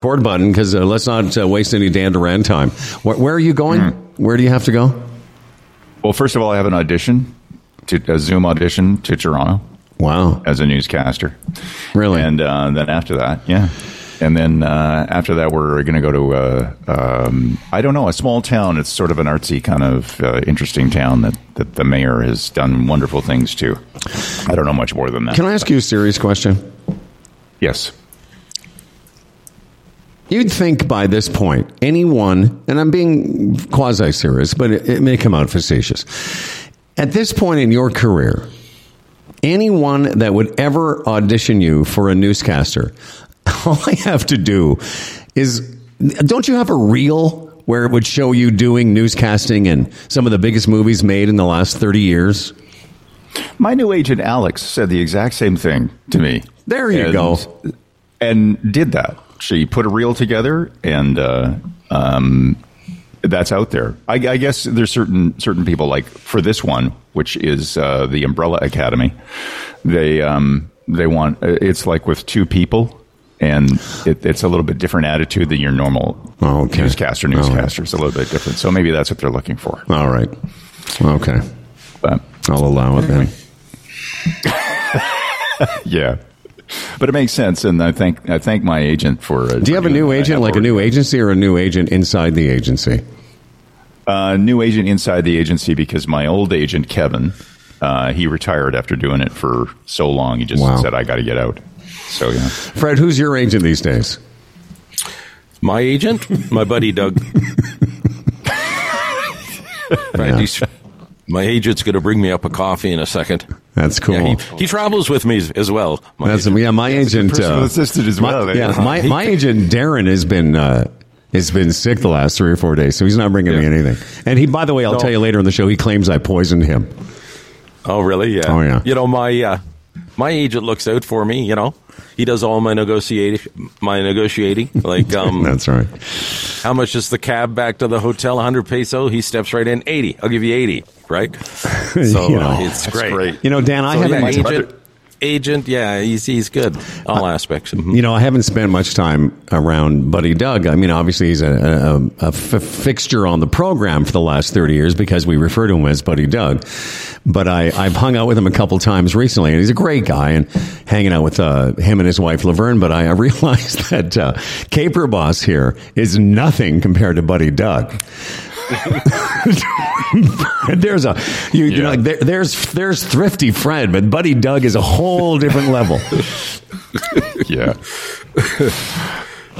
Record button because uh, let's not uh, waste any Dan Duran time. Where, where are you going? Where do you have to go? Well, first of all, I have an audition, to, a Zoom audition to Toronto Wow, as a newscaster. really? And uh, then after that, yeah. And then uh, after that, we're going to go to, uh, um, I don't know, a small town. It's sort of an artsy kind of uh, interesting town that, that the mayor has done wonderful things to. I don't know much more than that. Can I ask you a serious question? Yes. You'd think by this point, anyone, and I'm being quasi serious, but it, it may come out facetious. At this point in your career, anyone that would ever audition you for a newscaster, all I have to do is, don't you have a reel where it would show you doing newscasting in some of the biggest movies made in the last 30 years? My new agent, Alex, said the exact same thing to me. There you And- go. And did that. She put a reel together, and uh, um, that's out there. I, I guess there's certain certain people like for this one, which is uh, the Umbrella Academy. They um, they want it's like with two people. And it, it's a little bit different attitude than your normal Oh, okay. newscaster. Right. Newscaster It's a little bit different. So maybe that's what they're looking for. All right. Okay. But I'll allow it then. Yeah, but it makes sense, and I thank I thank my agent for. Uh, Do you have a new agent, like a new agency, or a new agent inside the agency? uh, new agent inside the agency because my old agent Kevin, uh, he retired after doing it for so long. He just Wow. said, "I got to get out." So yeah, Fred, who's your agent these days? My agent, my buddy Doug. Right, he's- my agent's going to bring me up a coffee in a second. That's cool. Yeah, he, he travels with me as well. My That's agent. yeah. My agent, personal uh, assistant as my- well, Yeah, yeah. my my agent Darren has been uh, has been sick the last three or four days, so he's not bringing me anything. And he, by the way, I'll No. tell you later in the show, he claims I poisoned him. Oh, really? Yeah. Oh, yeah. You know, my uh, my agent looks out for me. You know, he does all my negotiating. My negotiating, like um, That's right. how much is the cab back to the hotel? 100 peso. He steps right in. 80. I'll give you 80. Right. So You know, uh, it's great. great. You know, Dan, I So, haven't. yeah, much- agent, agent. Yeah, he's he's good. All aspects. Mhm. You know, I haven't spent much time around Buddy Doug. I mean, obviously, he's a, a, a f- fixture on the program for the last 30 years because we refer to him as Buddy Doug. But I, I've hung out with him a couple times recently, and he's a great guy, and hanging out with uh, him and his wife, Laverne. But I, I realized that uh, Caper Boss here is nothing compared to Buddy Doug. there's a you, you know Yeah. there, there's there's thrifty Fred, but Buddy Doug is a whole different level. yeah.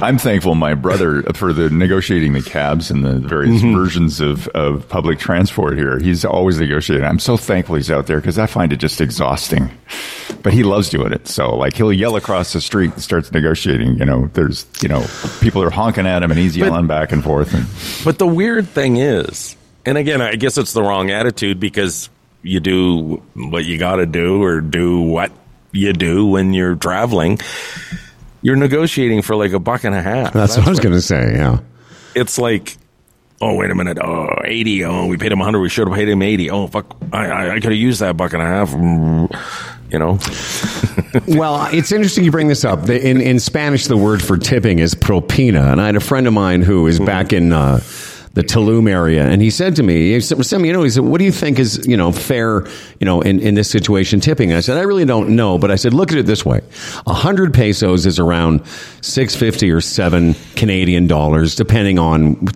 I'm thankful my brother for the negotiating the cabs and the various Mm-hmm. versions of, of public transport here. He's always negotiating. I'm so thankful he's out there because I find it just exhausting. But he loves doing it. So like he'll yell across the street and starts negotiating. You know, there's you know people are honking at him and he's yelling back and forth. And But the weird thing is, and again, I guess it's the wrong attitude because you do what you got to do or do what you do when you're traveling. You're negotiating for like a buck and a half. That's what I was going to say. Yeah. It's like, oh wait a minute, oh 80, oh we paid him 100, we should have paid him 80. Oh fuck, I I, I could have used that buck and a half. Mm, You know, Well, it's interesting you bring this up. In in Spanish, the word for tipping is propina, and I had a friend of mine who is back in uh, the Tulum area, and he said to me, he said, "Sam, you know, he said, what do you think is you know fair, you know, in in this situation tipping?" I said, "I really don't know, but I said, look at it this way: hundred pesos is around six fifty or seven Canadian dollars, depending on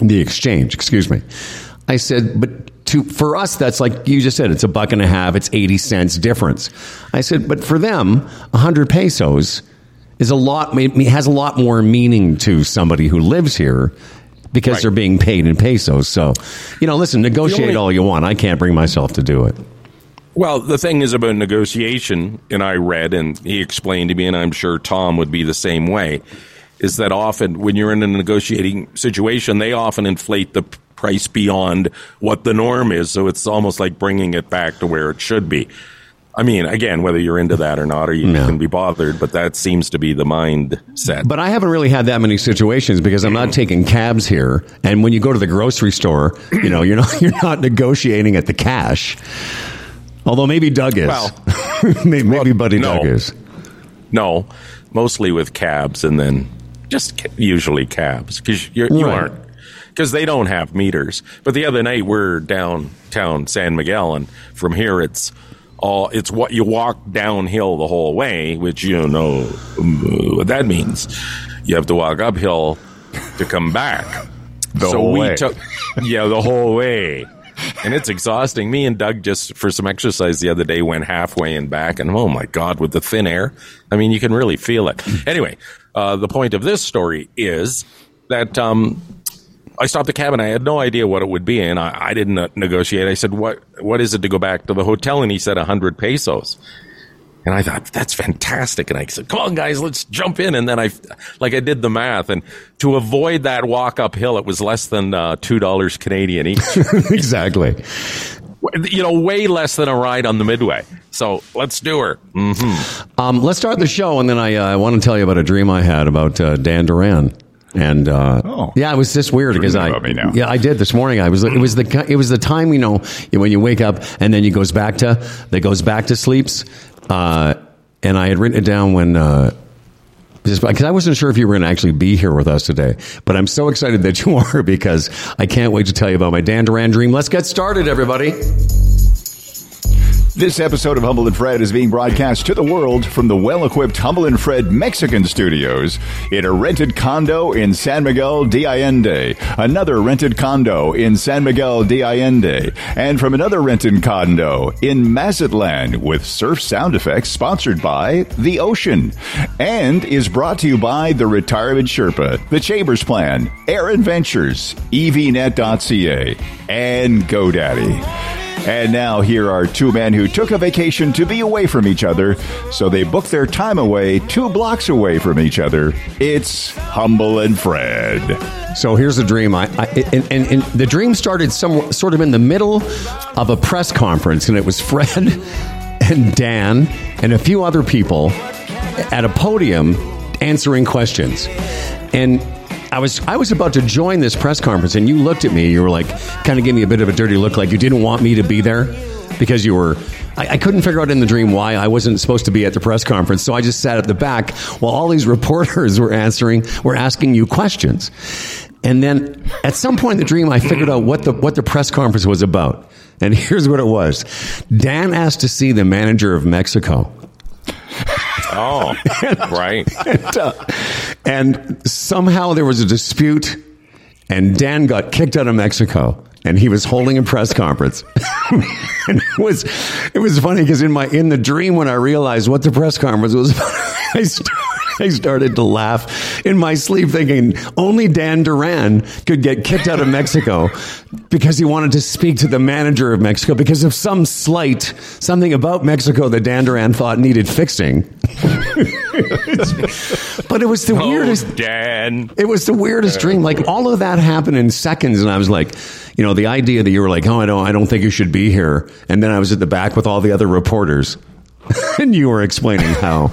the exchange. Excuse me." I said, but to for us, that's like you just said, it's a buck and a half, it's eighty cents difference. I said, but for them, a hundred pesos is a lot. Has a lot more meaning to somebody who lives here because Right. they're being paid in pesos. So, you know, listen, negotiate only- all you want. I can't bring myself to do it. Well, the thing is about negotiation, and I read and he explained to me, and I'm sure Tom would be the same way, is that often when you're in a negotiating situation, they often inflate the price beyond what the norm is. So it's almost like bringing it back to where it should be. I mean, again, whether you're into that or not, or you No. can be bothered, but that seems to be the mindset. But I haven't really had that many situations because I'm not mm. taking cabs here. And when you go to the grocery store, you know, you're not you're not negotiating at the cash. Although maybe Doug is. Well, maybe, maybe Buddy no. Doug is. No, mostly with cabs, and then just usually cabs because you Right. aren't because they don't have meters. But the other night we're downtown San Miguel, and from here it's all it's what you walk downhill the whole way, which you know um, what that means. You have to walk uphill to come back. The so whole we way. took yeah the whole way. And it's exhausting. Me and Doug just for some exercise the other day went halfway and back, and oh my god, with the thin air, I mean, you can really feel it. Anyway, uh, the point of this story is that um, I stopped the cab and I had no idea what it would be, and I, I didn't uh, negotiate. I said, "What what is it to go back to the hotel?" And he said, hundred pesos." And I thought that's fantastic. And I said, "Come on, guys, let's jump in." And then I, like, I did the math, and to avoid that walk uphill, it was less than uh, two dollars Canadian each. exactly. you know, way less than a ride on the Midway. So let's do her. Mm. Um, let's start the show, and then I, uh, I want to tell you about a dream I had about uh, Dan Duran. And uh, Oh. yeah, it was just weird because I me now. yeah I did this morning. I was it was the it was the time you know when you wake up and then you goes back to that goes back to sleeps. Uh, and I had written it down when uh, because I wasn't sure if you were going to actually be here with us today, but I'm so excited that you are because I can't wait to tell you about my Dan Duran dream. Let's get started, everybody. This episode of Humble and Fred is being broadcast to the world from the well equipped Humble and Fred Mexican studios in a rented condo in San Miguel de Allende, another rented condo in San Miguel de Allende, and from another rented condo in Mazatlan with surf sound effects sponsored by The Ocean, and is brought to you by the Retirement Sherpa, the Chambers Plan, Erin Ventures, E EVNet.ca, and GoDaddy. And now here are two men who took a vacation to be away from each other, so they booked their time away two blocks away from each other. It's Humble and Fred. So here's the dream. I, I and, and, and the dream started some sort of in the middle of a press conference, and it was Fred and Dan and a few other people at a podium answering questions. And I was I was about to join this press conference, and you looked at me. You were like, kind of gave me a bit of a dirty look, like you didn't want me to be there because you were. I, I couldn't figure out in the dream why I wasn't supposed to be at the press conference, so I just sat at the back while all these reporters were answering, were asking you questions. And then at some point in the dream, I figured out what the what the press conference was about. And here's what it was: Dan asked to see the manager of Mexico. Oh, right. and, uh, and somehow there was a dispute, and Dan got kicked out of Mexico, and he was holding a press conference. and it was it was funny because in my in the dream when I realized what the press conference was about, I started. I started to laugh in my sleep, thinking only Dan Duran could get kicked out of Mexico because he wanted to speak to the manager of Mexico because of some slight, something about Mexico that Dan Duran thought needed fixing. but it was the oh, weirdest. Oh, Dan. It was the weirdest dream. Like all of that happened in seconds, and I was like, you know, the idea that you were like, oh, I don't, I don't think you should be here, and then I was at the back with all the other reporters, and you were explaining how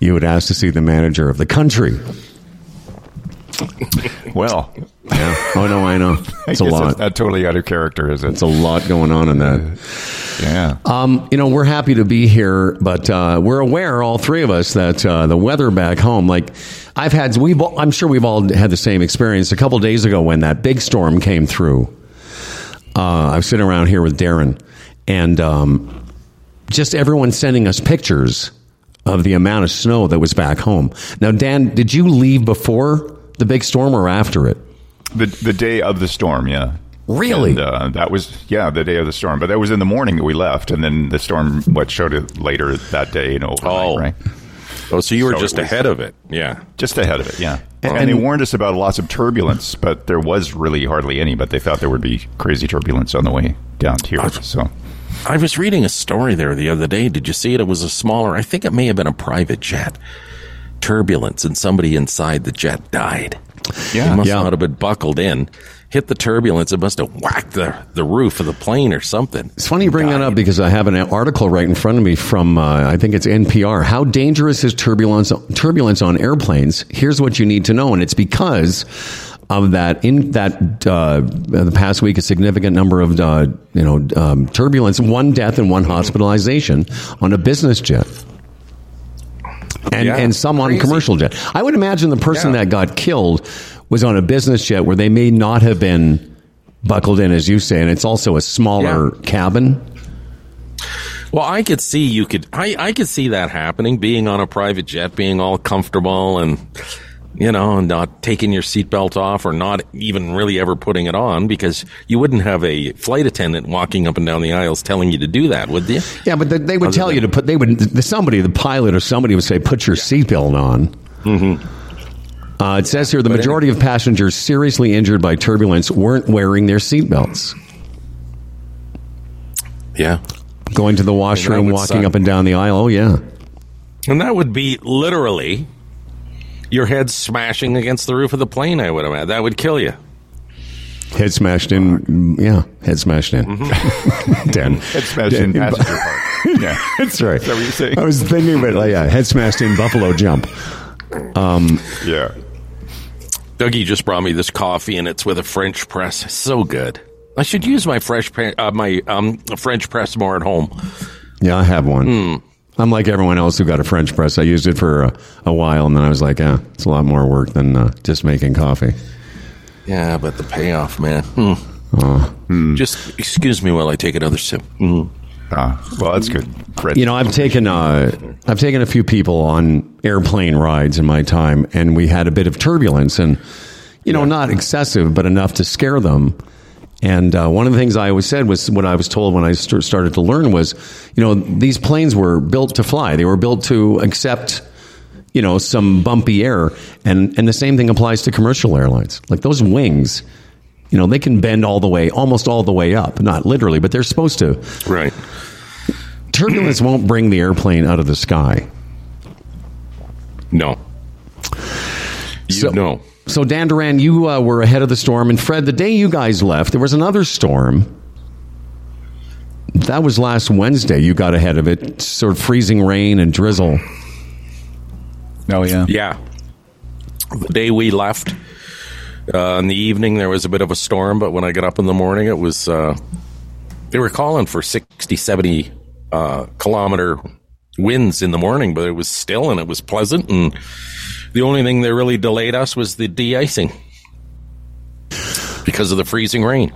you would ask to see the manager of the country. Well, Yeah. Oh no, I know. It's a lot. That's not totally out of character, is it? It's a lot going on in that. yeah. Um, you know, we're happy to be here, but uh, we're aware, all three of us, that uh, the weather back home, like I've had, we've, all, I'm sure we've all had the same experience. A couple days ago, when that big storm came through, uh, I was sitting around here with Darren, and um, just everyone sending us pictures of the amount of snow that was back home. Now, Dan, did you leave before the big storm or after it? the the day of the storm, yeah. Really? And, uh, that was yeah, the day of the storm. But that was in the morning that we left, and then the storm what showed it later that day, you know, overnight, Oh. right? Oh, so you were So just it was- ahead of it. Yeah. Just ahead of it, yeah. And- And, they warned us about lots of turbulence, but there was really hardly any. But they thought there would be crazy turbulence on the way down here. So I was reading a story there the other day. Did you see it? It was a smaller, I think it may have been a private jet. Turbulence, and somebody inside the jet died. Yeah. It must Yeah. not have been buckled in. Hit the turbulence. It must have whacked the, the roof of the plane or something. It's funny you bring that up because I have an article right in front of me from uh, I think it's NPR. How dangerous is turbulence turbulence on airplanes? Here's what you need to know, and it's because of that. In that uh, the past week, a significant number of uh, you know um, turbulence, one death and one hospitalization on a business jet. and, Yeah, and some on commercial jet. I would imagine the person Yeah. that got killed was on a business jet where they may not have been buckled in, as you say, and it's also a smaller Yeah. cabin. Well, I could see you could. I I could see that happening. Being on a private jet, being all comfortable, and you know, and not taking your seatbelt off, or not even really ever putting it on, because you wouldn't have a flight attendant walking up and down the aisles telling you to do that, would you? Yeah, but they, they would Other tell you to put. They would. The, somebody, the pilot or somebody, would say, "Put your seatbelt on." Uh, it says here the majority of passengers seriously injured by turbulence weren't wearing their seatbelts. Yeah. Going to the washroom, walking suck. up and down the aisle. Oh yeah, And that would be literally your head smashing against the roof of the plane. I would imagine that would kill you. head smashed in. Yeah, head smashed in. Mm-hmm. Dan. Head smashed in Dan- passenger part. Yeah. That's right. Is that what you're saying? I was thinking, but like, yeah, head smashed in Buffalo Jump. Yeah. Dougie just brought me this coffee, and it's with a French press. So good. I should use my fresh pre- uh, my um, French press more at home. Yeah, I have one. Hmm. I'm like everyone else who got a French press. I used it for a, a while, and then I was like, yeah, it's a lot more work than uh, just making coffee. Yeah, but the payoff, man. Hmm. Just excuse me while I take another sip. Mm. Ah, well, that's good. Fred. You know, I've taken uh, I've taken a few people on airplane rides in my time, and we had a bit of turbulence, and you know, not excessive, but enough to scare them. And uh, one of the things I always said was what I was told when I st- started to learn was, you know, these planes were built to fly. They were built to accept, you know, some bumpy air, and and the same thing applies to commercial airlines. Like those wings, you know, they can bend all the way, almost all the way up. Not literally, but they're supposed to Right. turbulence won't bring the airplane out of the sky. No. You So- know. So, Dan Duran, you uh, were ahead of the storm. And Fred, the day you guys left, there was another storm. That was last Wednesday. You got ahead of it. Sort of freezing rain and drizzle. Oh, yeah. Yeah. The day we left, uh, in the evening, there was a bit of a storm, but when I got up in the morning, it was, uh, they were calling for 60, 70 uh, kilometer winds in the morning, but it was still and it was pleasant. And the only thing that really delayed us was the de icing because of the freezing rain.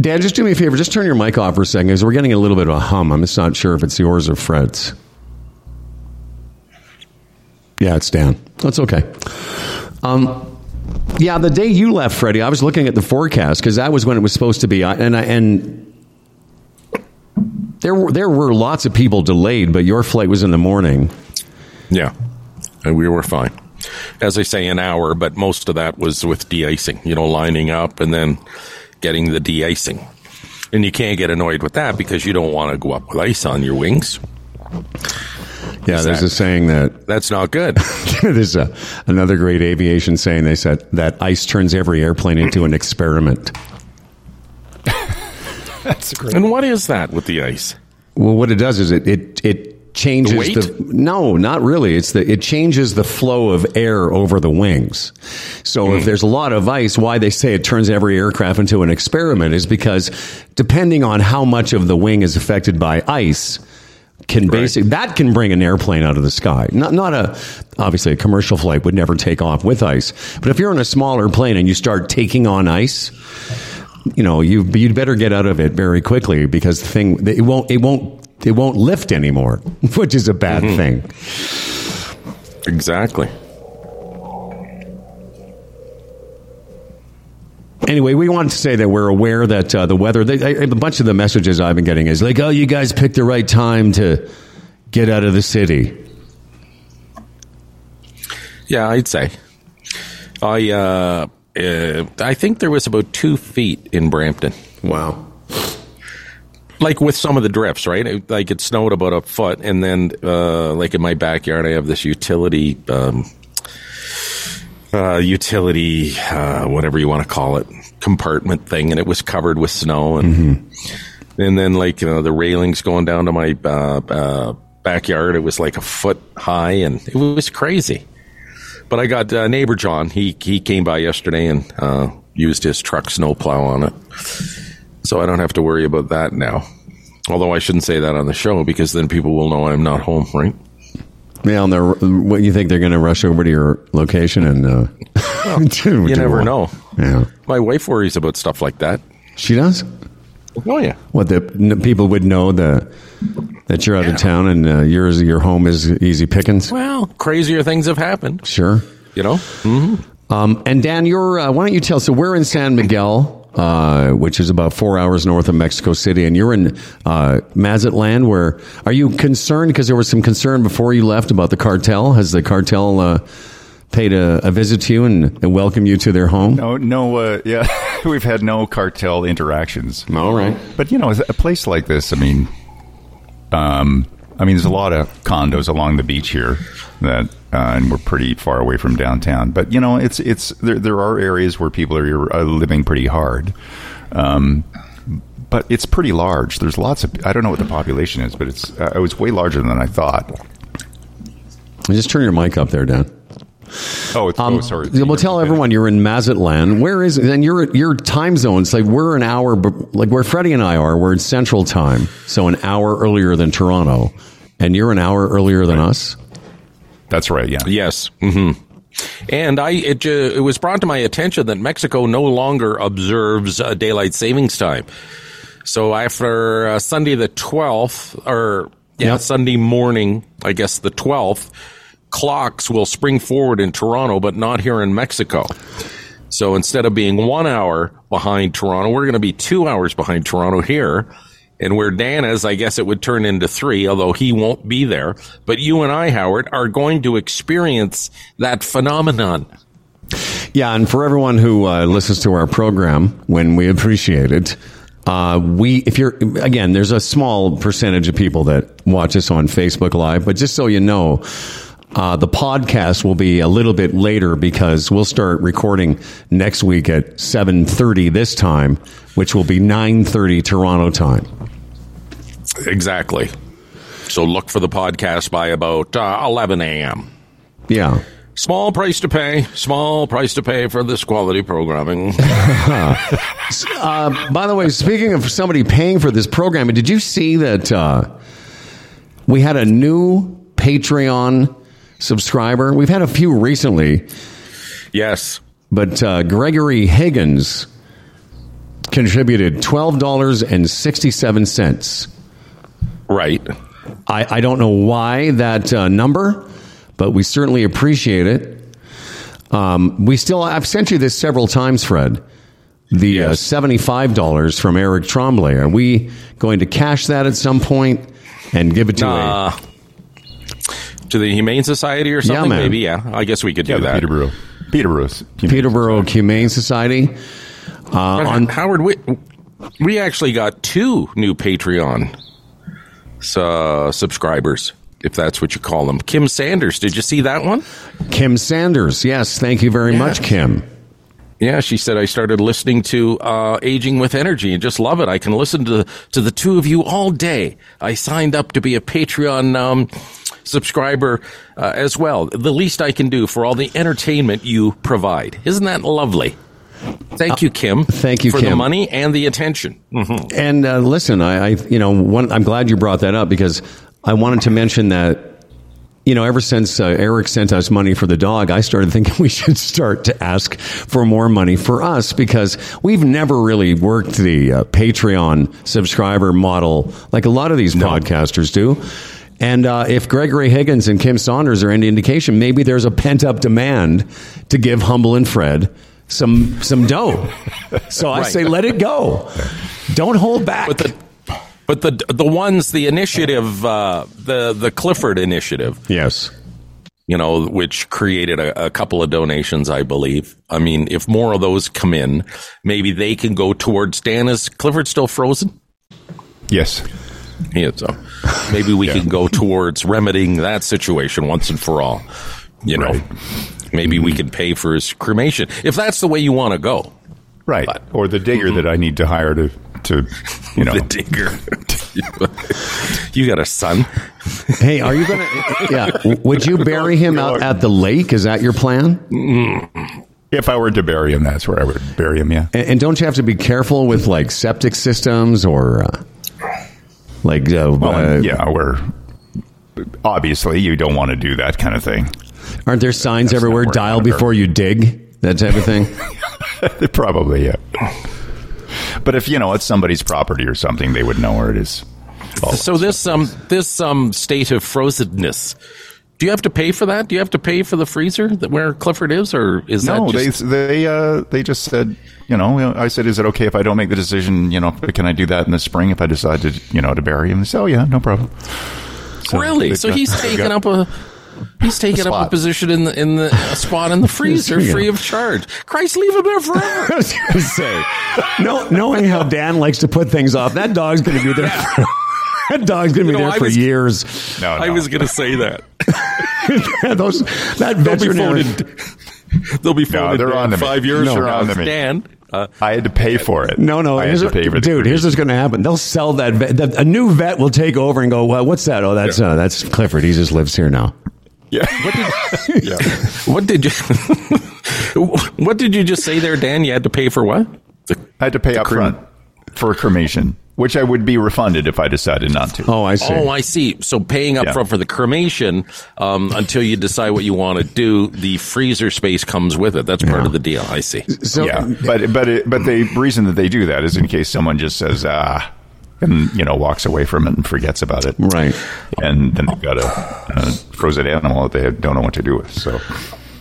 Dan, just do me a favor. Just turn your mic off for a second because we're getting a little bit of a hum. I'm just not sure if it's yours or Fred's. Yeah, it's Dan. That's okay. Um, yeah, the day you left, Freddie, I was looking at the forecast because that was when it was supposed to be, and I, and there were there were lots of people delayed, but your flight was in the morning. Yeah. And we were fine. As I say, an hour, but most of that was with de-icing, you know, lining up and then getting the de-icing. And you can't get annoyed with that because you don't want to go up with ice on your wings. Yeah, there's that- a saying that That's not good. there's a, another great aviation saying. They said that ice turns every airplane into an experiment. That's great. and what is that with the ice? Well, what it does is it it it changes The the, no, not really. It's the it changes the flow of air over the wings. So Hmm. if there's a lot of ice, why they say it turns every aircraft into an experiment is because depending on how much of the wing is affected by ice can basically that can bring an airplane out of the sky. Not not a obviously a commercial flight would never take off with ice, but if you're in a smaller plane and you start taking on ice, you know you you'd better get out of it very quickly because the thing it won't it won't it won't lift anymore, which is a bad thing. Exactly. Anyway, we wanted to say that we're aware that uh, the weather. They, I, a bunch of the messages I've been getting is like, "Oh, you guys picked the right time to get out of the city." Yeah, I'd say. I uh, uh, I think there was about two feet in Brampton. Wow. Like with some of the drifts, right? It- Like it snowed about a foot, and then uh, like in my backyard, I have this utility, um, uh, utility, uh, whatever you want to call it, compartment thing, and it was covered with snow, and and then like you know, the railings going down to my uh, uh, backyard, it was like a foot high, and it was crazy. But I got uh, neighbor John. He he came by yesterday and uh, used his truck snowplow on it so I don't have to worry about that now. Although I shouldn't say that on the show because then people will know I'm not home, right? Yeah, and they're, what you think they're going to rush over to your location and uh, do- You do never know. Yeah, My wife worries about stuff like that. she does. Oh yeah. What the n- people would know the that you're out of town and uh, yours your home is easy pickings. Well, crazier things have happened. Sure. You know. Um, and Dan, you're uh, why don't you tell? So we're in San Miguel, uh, which is about four hours north of Mexico City, and you're in uh, Mazatlan. Where are you concerned? Because there was some concern before you left about the cartel. Has the cartel uh, paid a, a visit to you and, and welcomed you to their home? No, no, uh, yeah, we've had no cartel interactions. All right. But you know, a place like this, I mean, um, I mean, there's a lot of condos along the beach here that, uh, and we're pretty far away from downtown. But you know, it's it's there. There are areas where people are, are living pretty hard. Um, but it's pretty large. There's lots of. I don't know what the population is, but it's uh, it was way larger than I thought. Just turn your mic up there, Dan. Oh, it's, oh sorry. We'll tell everyone you're in Mazatlan. Where is and your your time zones? Like we're an hour, like where Freddie and I are. We're in Central Time, so an hour earlier than Toronto, and you're an hour earlier than us. That's right. Yeah. Yes. Mm-hmm. And I, it, ju- it was brought to my attention that Mexico no longer observes uh, daylight savings time. So after uh, Sunday the twelfth, or yeah, Yep. Sunday morning, I guess the twelfth, clocks will spring forward in Toronto, but not here in Mexico. So instead of being one hour behind Toronto, we're going to be two hours behind Toronto here. And where Dan is, I guess it would turn into three, although he won't be there. But you and I, Howard, are going to experience that phenomenon. Yeah, and for everyone who uh, listens to our program, when we appreciate it, uh, we if you're again, there's a small percentage of people that watch us on Facebook Live, but just so you know. Uh, the podcast will be a little bit later because we'll start recording next week at 7.30 this time, which will be 9.30 Toronto time. Exactly. So look for the podcast by about uh, 11 a.m. Yeah. Small price to pay. Small price to pay for this quality programming. Uh, by the way, speaking of somebody paying for this programming, did you see that uh, we had a new Patreon subscriber? We've had a few recently, yes. but uh, Gregory Higgins contributed twelve dollars and sixty seven cents. Right. I, I don't know why that uh, number, but we certainly appreciate it. Um, we still, I've sent you this several times, Fred. The uh, seventy-five dollars from Eric Tremblay. Are we going to cash that at some point and give it to Uh, a? to the Humane Society or something? man. Maybe, yeah. I guess we could Yeah, do the that. Peterborough. Peterborough's. Peterborough Humane Society. Uh, on, Howard, we, we actually got two new Patreon uh, subscribers, if that's what you call them. Kim Sanders, did you see that one? Kim Sanders. Yes, thank you very much, Kim. Yeah, she said I started listening to uh, Aging with Energy and just love it. I can listen to to the two of you all day. I signed up to be a Patreon um, subscriber uh, as well. The least I can do for all the entertainment you provide. Isn't that lovely? Thank you, Kim. Thank you, for the money and the attention. Mhm. And uh, listen, I, I you know one, I'm glad you brought that up because I wanted to mention that you know ever since uh, Eric sent us money for the dog, I started thinking we should start to ask for more money for us because we've never really worked the uh, Patreon subscriber model like a lot of these podcasters do. And uh, if Gregory Higgins and Kim Saunders are any indication, maybe there's a pent up demand to give Humble and Fred some some dough. So I say, let it go. Don't hold back. But the but the the ones the initiative uh, the the Clifford initiative yes. you know, which created a, a couple of donations, I believe. I mean, if more of those come in, maybe they can go towards Dan. Is Clifford still frozen? Yes. Yeah, so maybe we can go towards remedying that situation once and for all. You know, Right. maybe we can pay for his cremation if that's the way you want to go. Right. But- or the digger that I need to hire to, to you know. The digger. you got a son. Hey, are you gonna? Yeah. Would you bury him out at the lake? Is that your plan? if I were to bury him, that's where I would bury him, yeah. And, and don't you have to be careful with like septic systems or uh, like uh, Well, uh, yeah, we're obviously you don't want to do that kind of thing. Aren't there signs That's everywhere? Dial before you dig. That type of thing. Probably, yeah. But if you know it's somebody's property or something, they would know where it is. So this um this um state of frozenness. Do you have to pay for that? Do you have to pay for the freezer that where Clifford is, or is No, that just, they they uh, they just said, you know, I said, is it okay if I don't make the decision? You know, can I do that in the spring if I decide to, you know, to bury him? They said, oh yeah, no problem. So really? So got- he's they've taken got- up a he's taking up a position in the in the a spot in the freezer, free of charge. Christ, leave him there forever. I was going to say, no, knowing how Dan likes to put things off, that dog's going to be there. For, that dog's going to be know, there I for was- years. No, I was going to say that. Those that They'll be veterinary. phoning. They'll be phoning they're Dan on to me. five years No, from they're now. on to me. Dan, uh, I had to pay for it. No, no, I had here's to pay for the dude. Here's what's going to happen. They'll sell that vet. The, a new vet will take over and go. Well, what's that? Oh, that's uh, that's Clifford. He just lives here now. Yeah. yeah. What did you? what did you just say there, Dan? You had to pay for what? The, I had to pay the up crem- front for cremation, which I would be refunded if I decided not to. Oh, I see. Oh, I see. So paying up Yeah. front for the cremation um, until you decide what you want to do, the freezer space comes with it. That's part Yeah. of the deal. I see. so yeah, but but it, but the reason that they do that is in case someone just says ah, and you know walks away from it and forgets about it, right. And then they've got a, a frozen animal that they don't know what to do with. So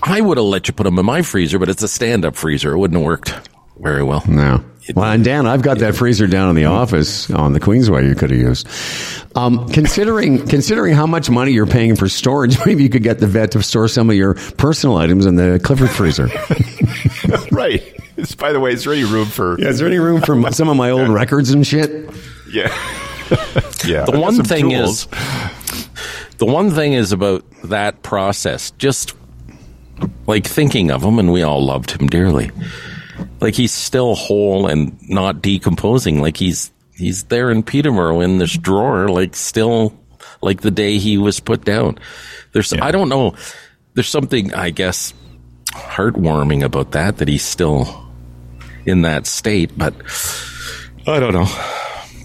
I would have let you put them in my freezer, but it's a stand-up freezer. It wouldn't have worked very well. No. Well, and Dan, I've got that freezer down in the office on the Queensway. You could have used. Um, considering considering how much money you're paying for storage, maybe you could get the vet to store some of your personal items in the Clifford freezer. right. It's, by the way, is there any room for Yeah, is there any room for m- some of my old records and shit? yeah yeah? The one thing tools. is, the one thing is about that process. Just like thinking of him, and we all loved him dearly. Like he's still whole and not decomposing. Like he's he's there in Peterborough in this drawer, like still like the day he was put down. There's I don't know. There's something I guess heartwarming about that that he's still in that state, but I don't know.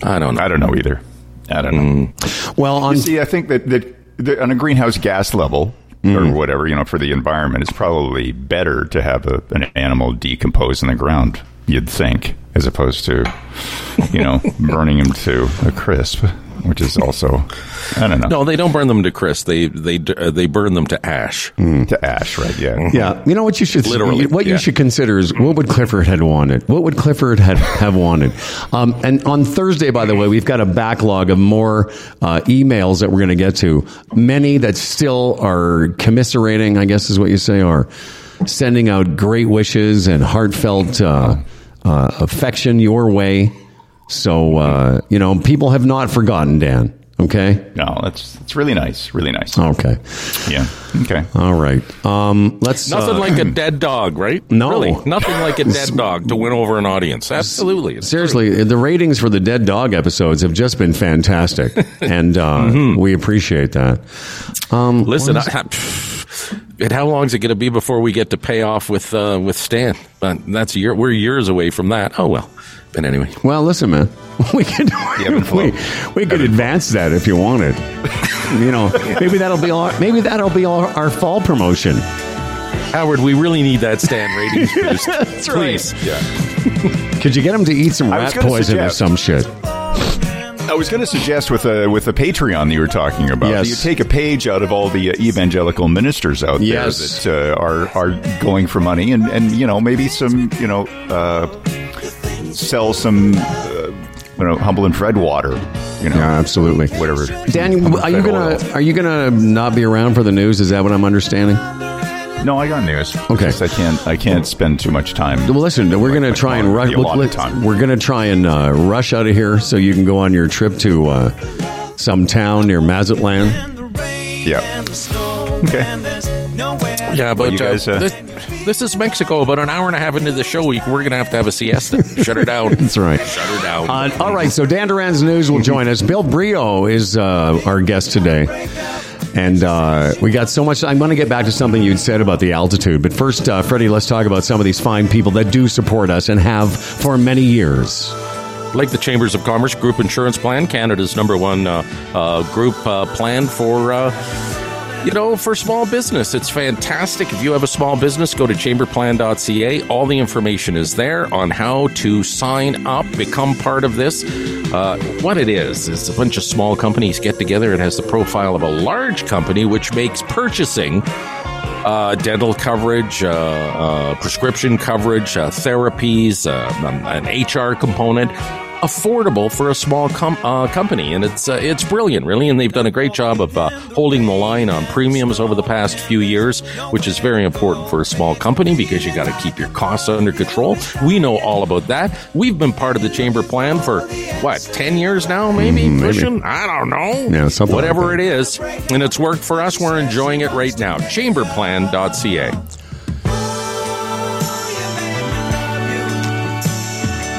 I don't know. I don't know either. I don't know. Mm. Well, on You see, I think that, that, that on a greenhouse gas level mm. or whatever, you know, for the environment, it's probably better to have a, an animal decompose in the ground, you'd think, as opposed to, you know, burning him to a crisp, which is also, I don't know, No, they don't burn them to crisp. They they uh, they burn them to ash. to ash, right? Yeah. Yeah, you know what you should Literally, What yeah. you should consider is what would Clifford had wanted. What would Clifford had have wanted? Um, and on Thursday, by the way, we've got a backlog of more uh, emails that we're going to get to. Many that still are commiserating, I guess is what you say, are sending out great wishes and heartfelt uh, uh, affection your way. So uh, you know, people have not forgotten Dan. Okay. No, that's it's really nice, really nice. Okay. Yeah. Okay. All right. Um, let's Nothing uh, like a dead dog, right? No. really, nothing like a dead dog to win over an audience. Absolutely, It's Seriously, the ratings for the Dead Dog episodes have just been fantastic, and uh, we appreciate that. Um. Listen, what is- I, I, and how long is it going to be before we get to pay off with uh, with Stan? But that's year. We're years away from that. Oh well. But anyway, well, listen, man, we could and flow. we, we could advance that if you wanted. you know, maybe that'll be our, maybe that'll be our, our fall promotion. Howard, we really need that Stan ratings boost. That's Please. Yeah. Could you get him to eat some I was rat gonna poison or some shit? I was going to suggest with a with a Patreon that you were talking about, Yes. that you take a page out of all the uh, evangelical ministers out Yes. there that uh, are are going for money, and and you know maybe some you know uh, sell some uh, you know humble and Fred water, you know, Yeah, absolutely. whatever. Dan, Humble are you gonna oil. are you gonna not be around for the news? Is that what I'm understanding? No, I got news. Okay. I can't I can't spend too much time. Well, listen, we're going to Like try and rush. the allotted. We're going to try and uh, rush out of here so you can go on your trip to uh, some town near Mazatlan. Yeah. Okay. Yeah, but you guys, uh, uh, this, this is Mexico. About an hour and a half into the show, week, we're going to have to have a siesta. Shut her down. That's right. Shut her down. Uh, all right, so Dan Duran's News will join us. Bill Brioux is uh, our guest today. And uh, we got so much. I'm going to get back to something you'd said about the altitude. But first, uh, Freddie, let's talk about some of these fine people that do support us and have for many years. like the Chambers of Commerce Group Insurance Plan, Canada's number one uh, uh, group uh, plan for uh, you know, for small business. It's fantastic. If you have a small business, go to chamberplan.ca. All the information is there on how to sign up, become part of this. Uh, what it is, is a bunch of small companies get together. It has the profile of a large company, which makes purchasing uh, dental coverage, uh, uh, prescription coverage, uh, therapies, uh, um, an HR component affordable for a small com- uh, company, and it's uh, it's brilliant, really. And they've done a great job of uh, holding the line on premiums over the past few years, which is very important for a small company because you got to keep your costs under control. We know all about that. We've been part of the chamber plan for what ten years now, maybe, Mm, maybe. pushing. I don't know. Yeah, something Whatever that. it is, and it's worked for us. We're enjoying it right now. Chamberplan.ca.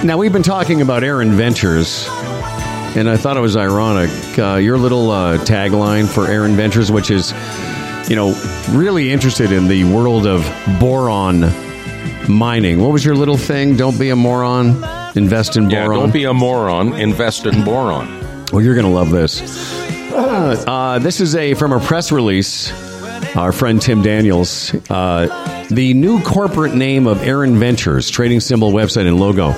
Now we've been talking about Erin Ventures, and I thought it was ironic. Uh, your little uh, tagline for Erin Ventures, which is, you know, really interested in the world of boron mining. What was your little thing? Don't be a moron. Invest in boron. Yeah, don't be a moron. Invest in boron. Well, you're going to love this. Uh, this is a from a press release. Our friend Tim Daniels. Uh, the new corporate name of Erin Ventures, trading symbol, website, and logo,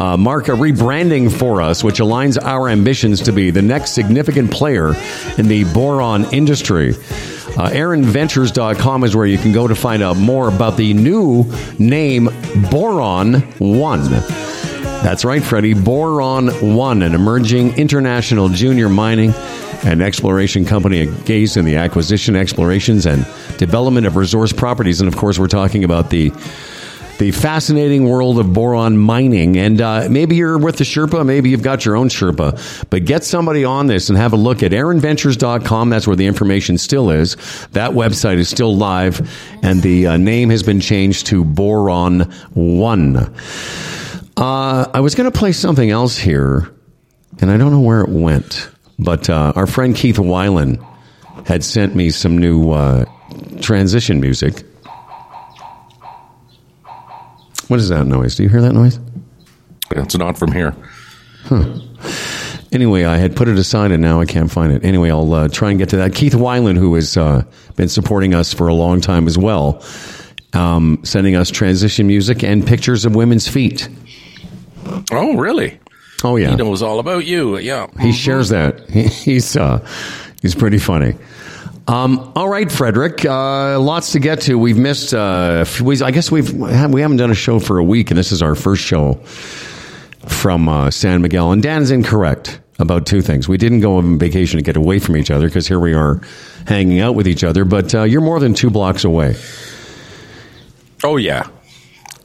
uh, mark a rebranding for us, which aligns our ambitions to be the next significant player in the boron industry. Uh, ErinVentures.com is where you can go to find out more about the new name Boron One. That's right, Freddie. Boron One, an emerging international junior mining and exploration company engaged in the acquisition, explorations, and development of resource properties. And of course, we're talking about the the fascinating world of boron mining. And uh, maybe you're with the Sherpa, maybe you've got your own Sherpa, but get somebody on this and have a look at erinventures.com. That's where the information still is. That website is still live, and the uh, name has been changed to Boron One. Uh, I was going to play something else here, and I don't know where it went. But uh, our friend Keith Weiland had sent me some new uh, transition music. What is that noise? Do you hear that noise? It's not from here. Anyway, I had put it aside and now I can't find it. Anyway, I'll uh, try and get to that. Keith Weiland, who has uh, been supporting us for a long time as well, um, sending us transition music and pictures of women's feet. Oh, really? Oh, yeah. He knows all about you. Yeah. He shares that. He- He's uh, he's pretty funny. Um, all right, Frederick. Uh, lots to get to. We've missed. Uh, we, I guess we've we haven't done a show for a week, and this is our first show from uh, San Miguel. And Dan's incorrect about two things. We didn't go on vacation to get away from each other because here we are hanging out with each other. But uh, you're more than two blocks away. Oh, yeah.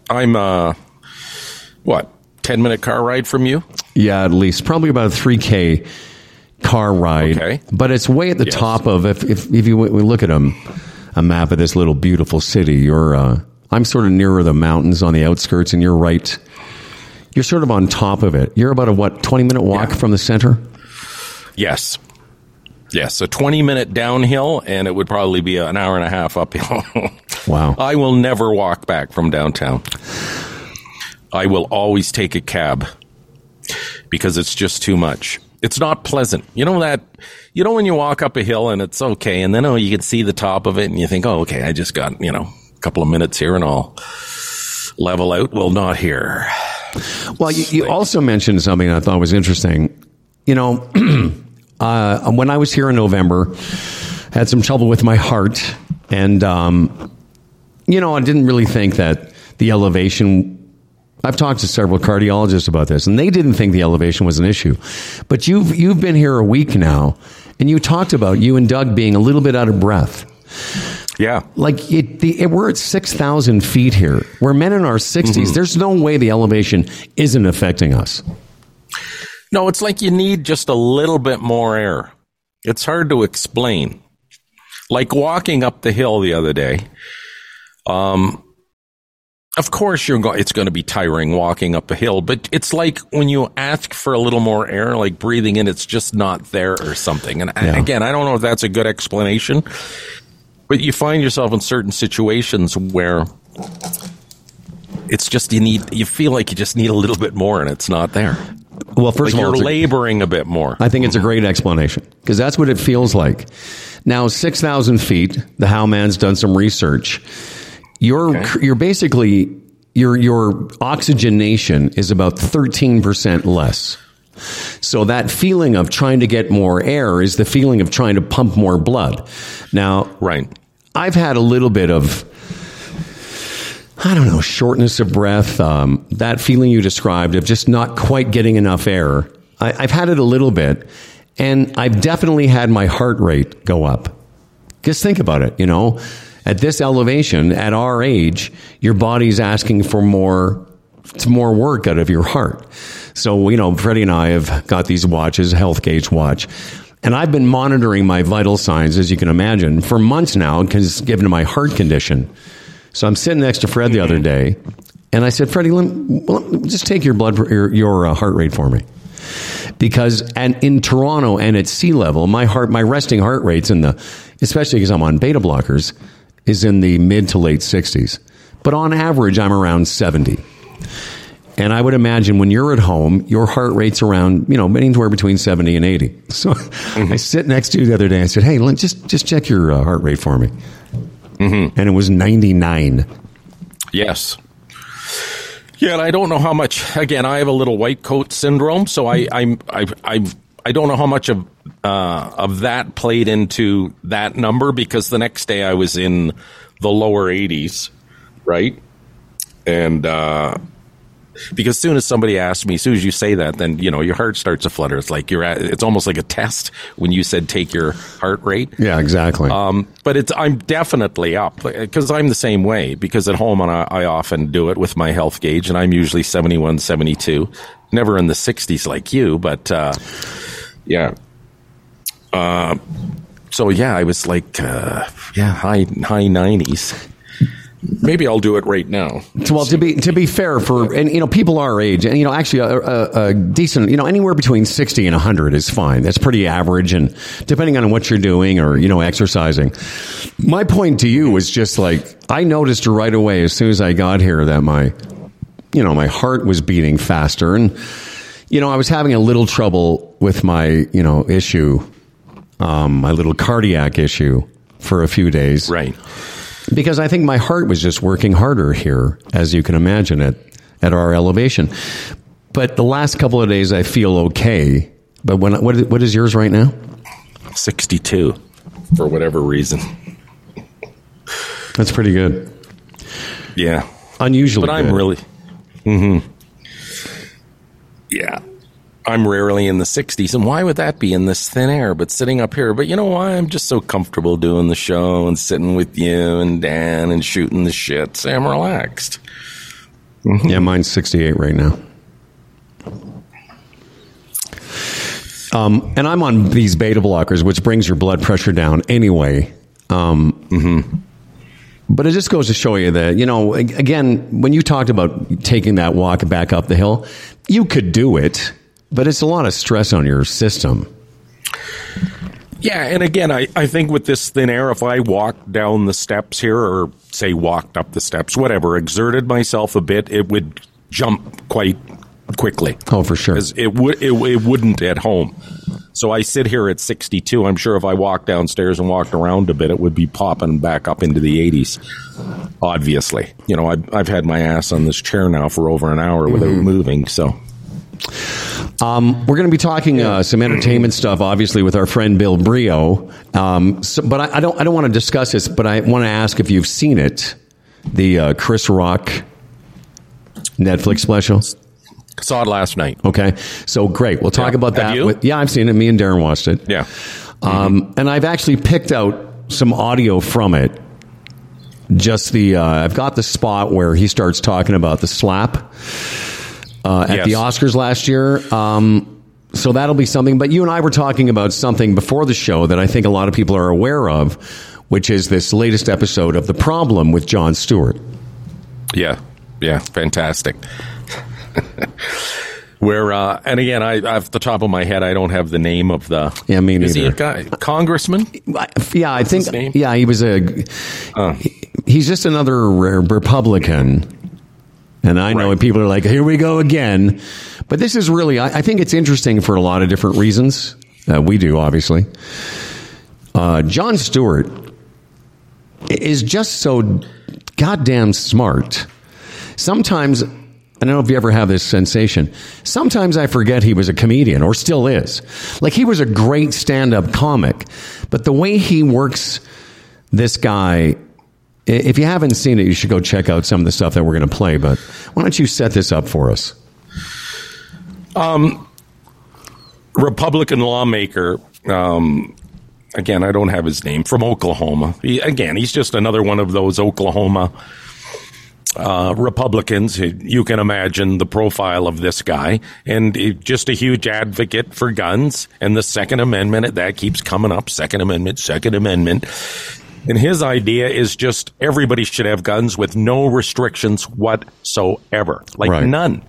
I'm, uh, what, 10 minute car ride from you? Yeah, at least probably about a three k car ride. Okay. but it's way at the Yes. top of if if, if you we look at a, a map of this little beautiful city. You're uh, I'm sort of nearer the mountains on the outskirts, and you're right. You're sort of on top of it. You're about a what twenty minute walk Yeah. from the center. Yes. Yes, a 20 minute downhill, and it would probably be an hour and a half uphill. Wow. I will never walk back from downtown. I will always take a cab because it's just too much. It's not pleasant. You know that, you know, when you walk up a hill and it's okay, and then oh, you can see the top of it and you think, oh, okay, I just got, you know, a couple of minutes here and I'll level out. Well, not here. Well, you, you also mentioned something I thought was interesting. You know, uh, when I was here in November, I had some trouble with my heart, and um, you know, I didn't really think that the elevation. I've talked to several cardiologists about this, and they didn't think the elevation was an issue. But you've you've been here a week now, and you talked about you and Doug being a little bit out of breath. Yeah. Like it, the, it, we're at six thousand feet here. We're men in our 60s There's no way the elevation isn't affecting us. No, it's like you need just a little bit more air. It's hard to explain. Like walking up the hill the other day. Um, of course, you're go- it's going to be tiring walking up a hill, but it's like when you ask for a little more air, like breathing in, it's just not there or something. And I- again, I don't know if that's a good explanation, but you find yourself in certain situations where it's just you need you feel like you just need a little bit more and it's not there. Well, first like of all, you're it's a- laboring a bit more. I think it's a great explanation because that's what it feels like. Now, 6,000 feet, the Howman's done some research. You're, Okay. you're basically, your, your oxygenation is about 13% less. So that feeling of trying to get more air is the feeling of trying to pump more blood. Now, right. I've had a little bit of, I don't know, shortness of breath, um, that feeling you described of just not quite getting enough air. I, I've had it a little bit, and I've definitely had my heart rate go up. Just think about it, you know, at this elevation, at our age, your body's asking for more, more work out of your heart. So, you know, Freddie and I have got these watches, Health Gauge watch, and I've been monitoring my vital signs, as you can imagine, for months now, because given my heart condition. So I'm sitting next to Fred the other day, and I said, Freddie, let, well, just take your blood, your, your uh, heart rate for me because and in Toronto and at sea level, my heart, my resting heart rate's in the, especially because I'm on beta blockers, is in the mid to late 60s. But on average, I'm around 70. And I would imagine when you're at home, your heart rate's around, you know, anywhere between 70 and 80. So I sit next to you the other day and I said, hey, let, just, just check your uh, heart rate for me. And it was 99. Yes. Yeah, and I don't know how much. Again, I have a little white coat syndrome, so I I'm I I I don't know how much of uh, of that played into that number because the next day I was in the lower 80s, right? And uh, because soon as somebody asks me, as soon as you say that, then you know your heart starts to flutter. It's like you're at. It's almost like a test when you said take your heart rate. Yeah, exactly. Um, but it's I'm definitely up because I'm the same way. Because at home, and I, I often do it with my health gauge, and I'm usually 71, 72. Never in the 60s like you, but uh, yeah. Uh, so yeah, I was like, uh, yeah, high high 90s. Maybe I'll do it right now. Well, to be to be fair, for and you know people our age, and you know actually a, a, a decent, you know anywhere between sixty and hundred is fine. That's pretty average, and depending on what you're doing or you know exercising. My point to you was just like I noticed right away as soon as I got here that my, you know, my heart was beating faster, and you know I was having a little trouble with my you know issue, um, my little cardiac issue for a few days, Right. because I think my heart was just working harder here, as you can imagine it, at our elevation. But the last couple of days, I feel okay. But when what is, what is yours right now? 62 for whatever reason. That's pretty good. Yeah. Unusually, But I'm good. really. hmm Yeah. I'm rarely in the 60s. And why would that be in this thin air? But sitting up here, but you know why? I'm just so comfortable doing the show and sitting with you and Dan and shooting the shit. So I'm relaxed. Yeah, mine's 68 right now. Um, and I'm on these beta blockers, which brings your blood pressure down anyway. Um, But it just goes to show you that, you know, again, when you talked about taking that walk back up the hill, you could do it, but it's a lot of stress on your system. Yeah, and again, I, I think with this thin air, if I walked down the steps here, or say walked up the steps, whatever, exerted myself a bit, it would jump quite quickly. Oh, for sure. It would it, it wouldn't at home. So I sit here at 62. I'm sure if I walked downstairs and walked around a bit, it would be popping back up into the 80s. Obviously, you know, I've, I've had my ass on this chair now for over an hour without moving. So Um, we're going to be talking uh, some entertainment stuff, obviously, with our friend Bill Brioux. Um, so, but I, I don't. I don't want to discuss this. But I want to ask if you've seen it, the uh, Chris Rock Netflix special. Saw it last night. Okay, so great. We'll talk Yeah. about that. With, yeah, I've seen it. Me and Darren watched it. Yeah. Um, and I've actually picked out some audio from it. Just the uh, I've got the spot where he starts talking about the slap uh, at Yes. the Oscars last year. Um, so that'll be something. But you and I were talking about something before the show that I think a lot of people are aware of, which is this latest episode of The Problem with Jon Stewart. Yeah, yeah, fantastic. Where uh, and again, I off the top of my head, I don't have the name of the. Yeah, me Is he a neither. guy, congressman? Yeah, I think. his name? Yeah, he was a. he- he's just another re- Republican, and I know Right. people are like, "Here we go again," But this is really, I, I think it's interesting for a lot of different reasons. Uh, we do, obviously. Uh, Jon Stewart is just so goddamn smart. Sometimes, I don't know if you ever have this sensation. Sometimes I forget he was a comedian or still is. Like he was a great stand up comic, but the way he works this guy, if you haven't seen it, you should go check out some of the stuff that we're going to play. But why don't you set this up for us? Um, Republican lawmaker. Um, again, I don't have his name from Oklahoma. He, again, he's just another one of those Oklahoma uh, Republicans. You can imagine the profile of this guy, and just a huge advocate for guns and the Second Amendment. That keeps coming up. Second Amendment, Second Amendment. And his idea is just everybody should have guns with no restrictions whatsoever, like Right. none.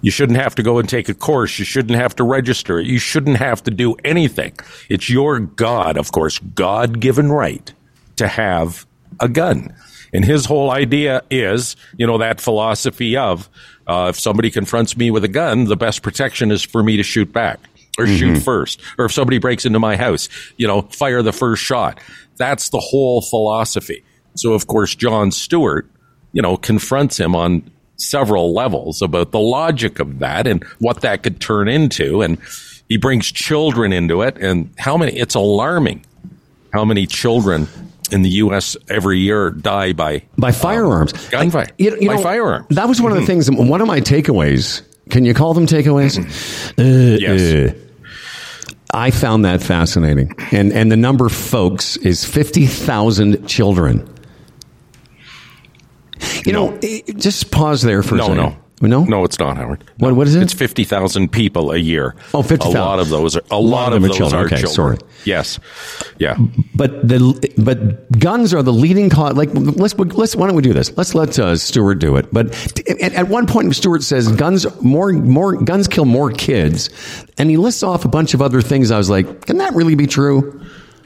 You shouldn't have to go and take a course. You shouldn't have to register. You shouldn't have to do anything. It's your God, of course, God given right to have a gun. And his whole idea is, you know, that philosophy of uh, if somebody confronts me with a gun, the best protection is for me to shoot back or shoot first. Or if somebody breaks into my house, you know, fire the first shot. That's the whole philosophy. So, of course, Jon Stewart, you know, confronts him on several levels about the logic of that and what that could turn into. And he brings children into it. And how many, it's alarming how many children in the U.S. every year die by by firearms. gunfire. I- you- you by know, firearms. That was one of the things. One of my takeaways. Can you call them takeaways? Uh, Yes. uh, I found that fascinating, and and the number, folks, is fifty thousand children. You know, eh, just pause there for a No, second. no. No, No, it's not, Howard. What- what is it? It's 50,000 people a year. Oh, 50,000. A lot of those are, a lot, of, them are those children. are Okay, children. sorry. Yes. Yeah. But the but guns are the leading cause. Like let's let's why don't we do this? Let's let uh, Stewart do it. But at, at one point, Stewart says guns more more guns kill more kids, and he lists off a bunch of other things. I was like, can that really be true?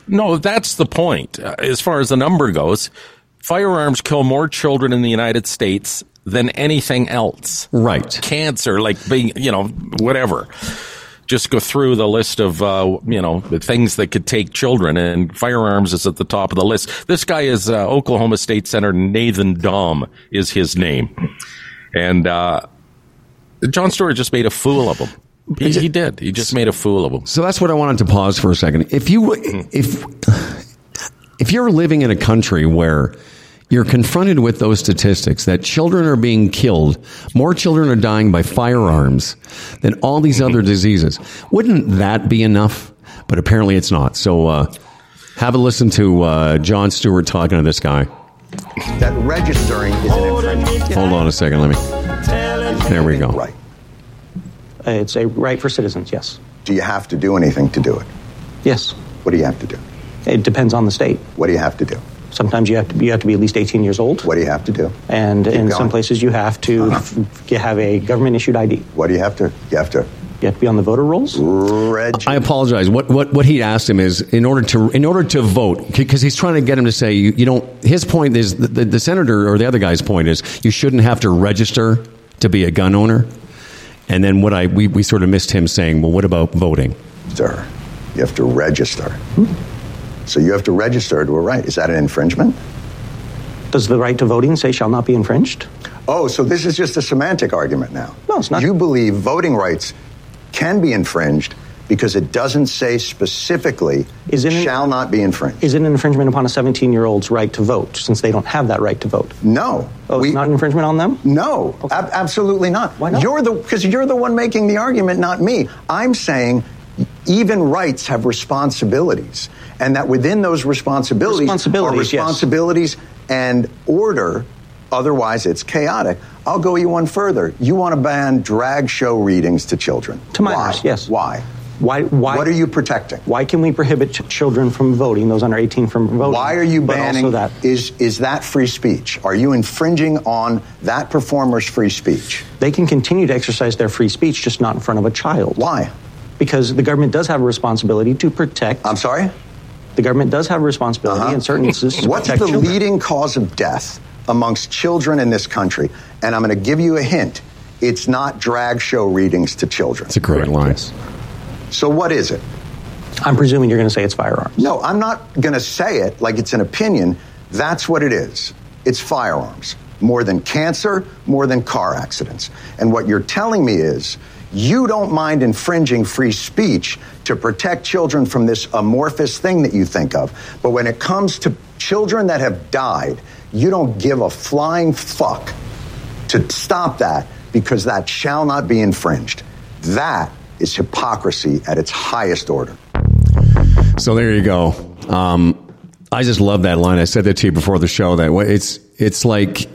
No, that's the point. Uh, As far as the number goes, firearms kill more children in the United States than anything else. Right. Cancer, like being, you know, whatever. Just go through the list of, uh, you know, the things that could take children, and firearms is at the top of the list. This guy is uh, Oklahoma State Senator Nathan Dahm, is his name, and uh, Jon Stewart just made a fool of him. He, he did. He just made a fool of him. So that's what I wanted to pause for a second. If you if if you're living in a country where you're confronted with those statistics that children are being killed, more children are dying by firearms than all these other diseases, wouldn't that be enough? But apparently it's not. So uh, have a listen to uh, Jon Stewart talking to this guy. that registering is an infringement. Hold on a second. Let me. There we go. Right. It's a right for citizens, yes. Do you have to do anything to do it? Yes. What do you have to do? It depends on the state. What do you have to do? Sometimes you have to be, you have to be at least 18 years old. What do you have to do? And in going. some places you have to Uh-huh. f- have a government issued ID. What do you have to? You have to You have to be on the voter rolls. register. I apologize. What, what what he asked him is in order to in order to vote because he's trying to get him to say you, you don't. His point is the, the, the senator or the other guy's point is you shouldn't have to register to be a gun owner. And then what I we, we sort of missed him saying, well, what about voting? Sir, You have to register. So you have to register to a right. Is that an infringement? Does the right to voting say shall not be infringed? Oh, so this is just a semantic argument now. No, it's not. You believe voting rights can be infringed because it doesn't say specifically Is it an- shall not be infringed. Is it an infringement upon a 17 year old's right to vote since they don't have that right to vote? no. Oh, We- it's not an infringement on them? No, ab- absolutely not. Why not? You're the because you're the one making the argument, not me. I'm saying even rights have responsibilities, and that within those responsibilities, Responsibilities, are yes. responsibilities and order. Otherwise, it's chaotic. I'll go you one further. You want to ban drag show readings to children? To minors, Why? yes. Why? Why, why, What are you protecting? Why can we prohibit ch- children from voting, those under 18 from voting? Why are you but banning? Also that Is is that free speech? Are you infringing on that performer's free speech? they can continue to exercise their free speech, just not in front of a child. Why? Because the government does have a responsibility to protect. I'm sorry. the government does have a responsibility Uh-huh. in certain instances to What's protect the children. leading cause of death amongst children in this country? And I'm going to give you a hint. It's not drag show readings to children. It's a great line. Yes. So what is it? I'm presuming you're going to say it's firearms. No, I'm not going to say it like it's an opinion. That's what it is. It's firearms. More than cancer, more than car accidents. And what you're telling me is you don't mind infringing free speech to protect children from this amorphous thing that you think of. But when it comes to children that have died, you don't give a flying fuck to stop that because that shall not be infringed. That is hypocrisy at its highest order. So there you go. Um, I just love that line. I said that to you before the show. That it's it's like,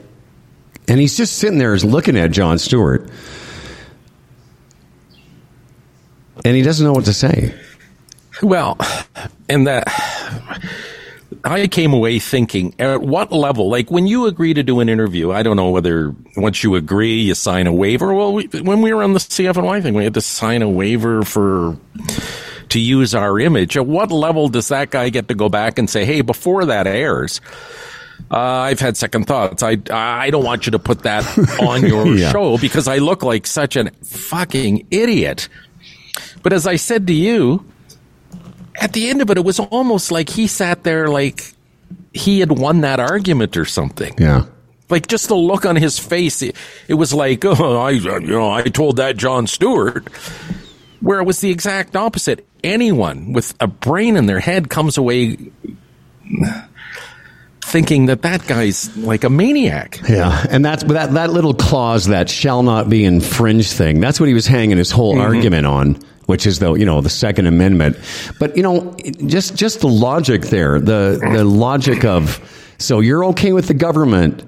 and he's just sitting there, is looking at Jon Stewart, and he doesn't know what to say. Well, and that I came away thinking at what level, like when you agree to do an interview, I don't know whether once you agree, you sign a waiver. Well, we, when we were on the CFNY thing, we had to sign a waiver for to use our image. At what level does that guy get to go back and say, "Hey, before that airs"? Uh, I've had second thoughts. I I don't want you to put that on your Yeah. show because I look like such a fucking idiot. But as I said to you, at the end of it, it was almost like he sat there like he had won that argument or something. Yeah. Like just the look on his face, it, it was like, oh, I, you know, I told that Jon Stewart. Where it was the exact opposite. Anyone with a brain in their head comes away thinking that that guy's like a maniac. Yeah, and that's that that little clause that shall not be infringed thing. That's what he was hanging his whole mm-hmm. argument on, which is the you know the Second Amendment. But you know, just just the logic there, the the logic of so you're okay with the government,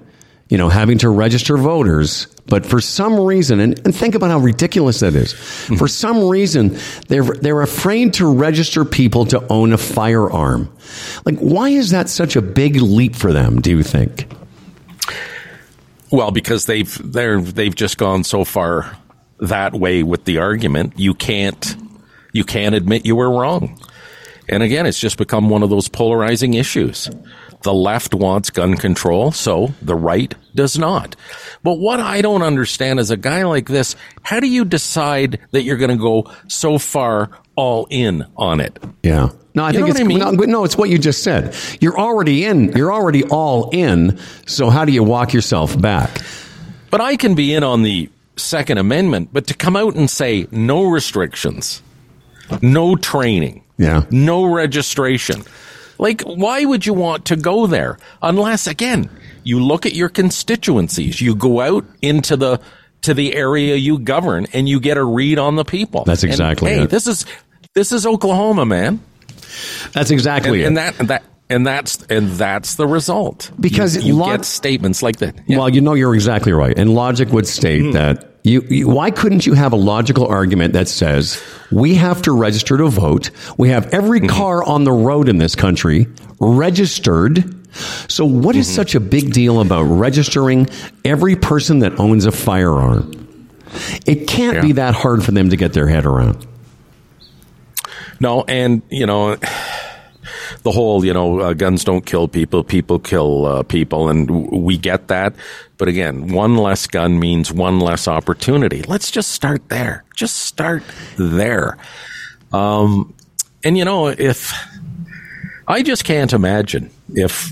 you know, having to register voters, but for some reason, and, and think about how ridiculous that is. Hmm. For some reason, they're they're afraid to register people to own a firearm. Like, why is that such a big leap for them? Do you think? Well, because they've they're they've just gone so far that way with the argument, you can't you can't admit you were wrong. And again, it's just become one of those polarizing issues. The left wants gun control, so the right does not. But what I don't understand is a guy like this, how do you decide that you're going to go so far all in on it? Yeah. No, I You think it's what I mean? no, no, it's what you just said. You're already in. You're already all in. So how do you walk yourself back? But I can be in on the Second Amendment, but to come out and say no restrictions, no training, Yeah. no registration, like why would you want to go there? Unless again, you look at your constituencies, you go out into the to the area you govern, and you get a read on the people. That's And, exactly hey, it. this is this is Oklahoma, man, That's and, exactly and it. that and that. And that's and that's the result Because you, you lot- get statements like that. Yeah. Well, you know you're exactly right, and logic would state Hmm. that you, you. Why couldn't you have a logical argument that says we have to register to vote? We have every Mm-hmm. car on the road in this country registered. So, what is Mm-hmm. such a big deal about registering every person that owns a firearm? It can't be that hard for them to get their head around. No, and you know, the whole you know, uh, guns don't kill people, people kill uh, people, and w- we get that. But again, one less gun means one less opportunity. Let's just start there. Just start there. Um, and you know, if I just can't imagine if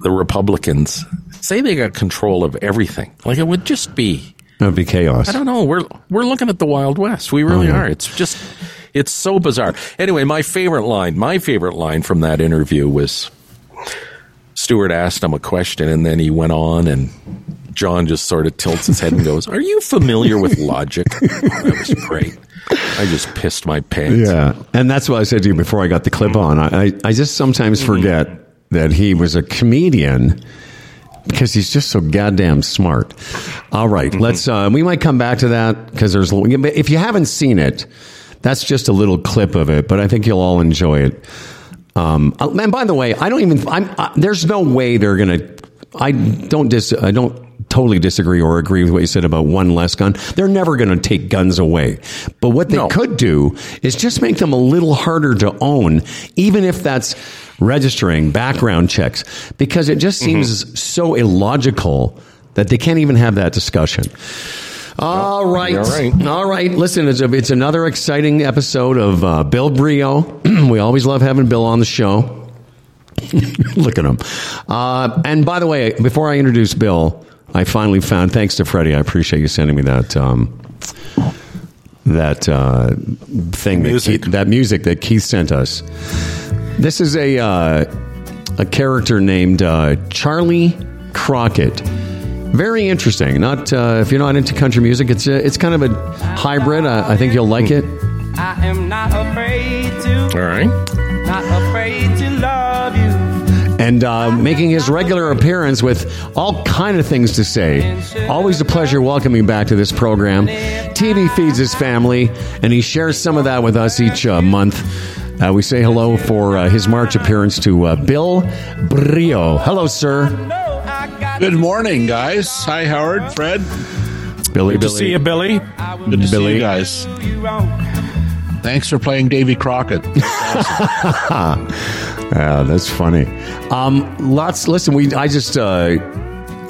the Republicans say they got control of everything, like it would just be That would be chaos. I don't know. We're we're looking at the Wild West. We really Oh, yeah. are. It's just it's so bizarre. Anyway, my favorite line, my favorite line from that interview was Stewart asked him a question and then he went on and John just sort of tilts his head and goes, "Are you familiar with logic?" that was great. I just pissed my pants. Yeah, and that's what I said to you before I got the clip mm-hmm. on. I, I, I just sometimes mm-hmm. forget that he was a comedian because he's just so goddamn smart. All right, mm-hmm. let's. Uh, we might come back to that because there's. If you haven't seen it, that's just a little clip of it, but I think you'll all enjoy it. Um, uh, and by the way, I don't even. I'm. I, there's no way they're gonna. I don't dis. I don't totally disagree or agree with what you said about one less gun. They're never going to take guns away. But what they No. could do is just make them a little harder to own, even if that's registering background checks, because it just mm-hmm. seems so illogical that they can't even have that discussion. All right. All right. All right. Listen, it's, a, it's another exciting episode of uh, Bill Brioux. we always love having Bill on the show. Look at him. Uh, and by the way, before I introduce Bill, I finally found, thanks to Freddie, I appreciate you sending me that. Um, that uh, thing, Music. That, Keith, that music that Keith sent us. This is a uh, a character named uh, Charley Crockett. Very interesting. Not uh, if you're not into country music, it's a, it's kind of a hybrid. Uh, I think you'll like it. I am not afraid to, All right. not afraid to love you. and uh, making his regular appearance with all kind of things to say. Always a pleasure welcoming back to this program. TV feeds his family, and he shares some of that with us each uh, month. Uh, we say hello for uh, his March appearance to uh, Bill Brioux. Hello, sir. No, I got Good morning, guys. Hi, Howard, Fred. Billy, Good to see you, Billy. Good to see you guys. Thanks for playing Davy Crockett. Yeah, that's funny. Um, lots. Listen, we. I just. Uh,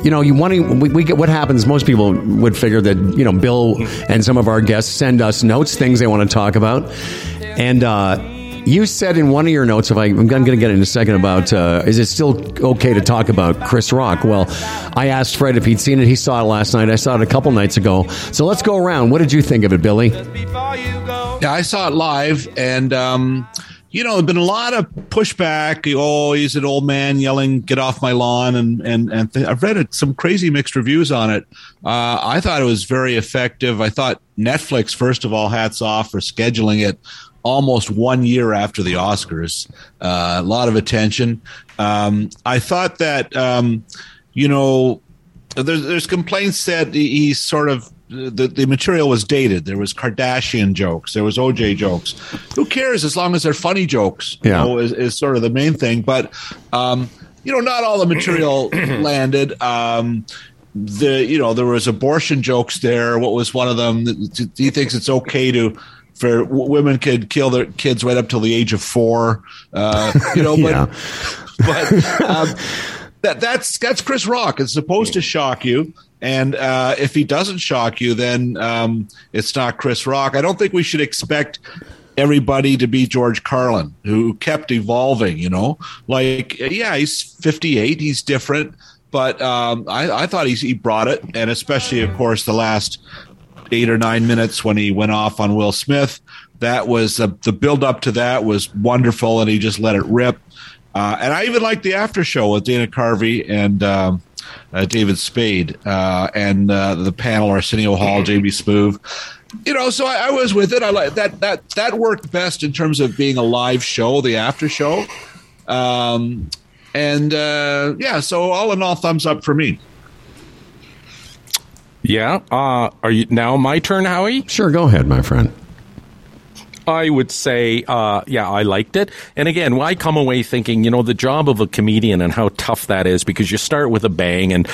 you know, you want to. We, we get what happens. Most people would figure that you know Bill and some of our guests send us notes, things they want to talk about, and uh, you said in one of your notes, if I, I'm going to get in a second about, uh, is it still okay to talk about Chris Rock? Well, I asked Fred if he'd seen it. He saw it last night. I saw it a couple nights ago. So let's go around. What did you think of it, Billy? Yeah, I saw it live, and um, you know, there's been a lot of pushback. Oh, he's an old man yelling, "Get off my lawn!" and and and th- I've read it, some crazy mixed reviews on it. Uh, I thought it was very effective. I thought Netflix, first of all, hats off for scheduling it almost one year after the Oscars. Uh, a lot of attention. Um, I thought that um, you know there's, there's complaints that he- he's sort of the, the material was dated. There was Kardashian jokes. There was OJ jokes. Who cares as long as they're funny jokes? Yeah. You know, is, is sort of the main thing. But um, you know, not all the material landed. Um, the you know there was abortion jokes there. What was one of them? He thinks it's okay to. For w- women could kill their kids right up till the age of four, uh, you know. But Yeah. but um, that that's that's Chris Rock. It's supposed to shock you, and uh, if he doesn't shock you, then um, it's not Chris Rock. I don't think we should expect everybody to be George Carlin, who kept evolving. You know, like yeah, he's fifty eight, he's different, but um, I, I thought he's, he brought it, and especially of course the last eight or nine minutes when he went off on Will Smith. That was uh, the build up to that was wonderful, and he just let it rip. Uh, and I even liked the after show with Dana Carvey and um, uh, David Spade uh, and uh, the panel Arsenio Hall, JB Smoove. You know, so I, I was with it. I like that. That that worked best in terms of being a live show, the after show. Um, and uh, yeah, so all in all, thumbs up for me. Yeah. Uh, are you now my turn, Howie? Sure, go ahead, my friend. I would say, uh, yeah, I liked it. And again, I come away thinking, you know, the job of a comedian and how tough that is because you start with a bang, and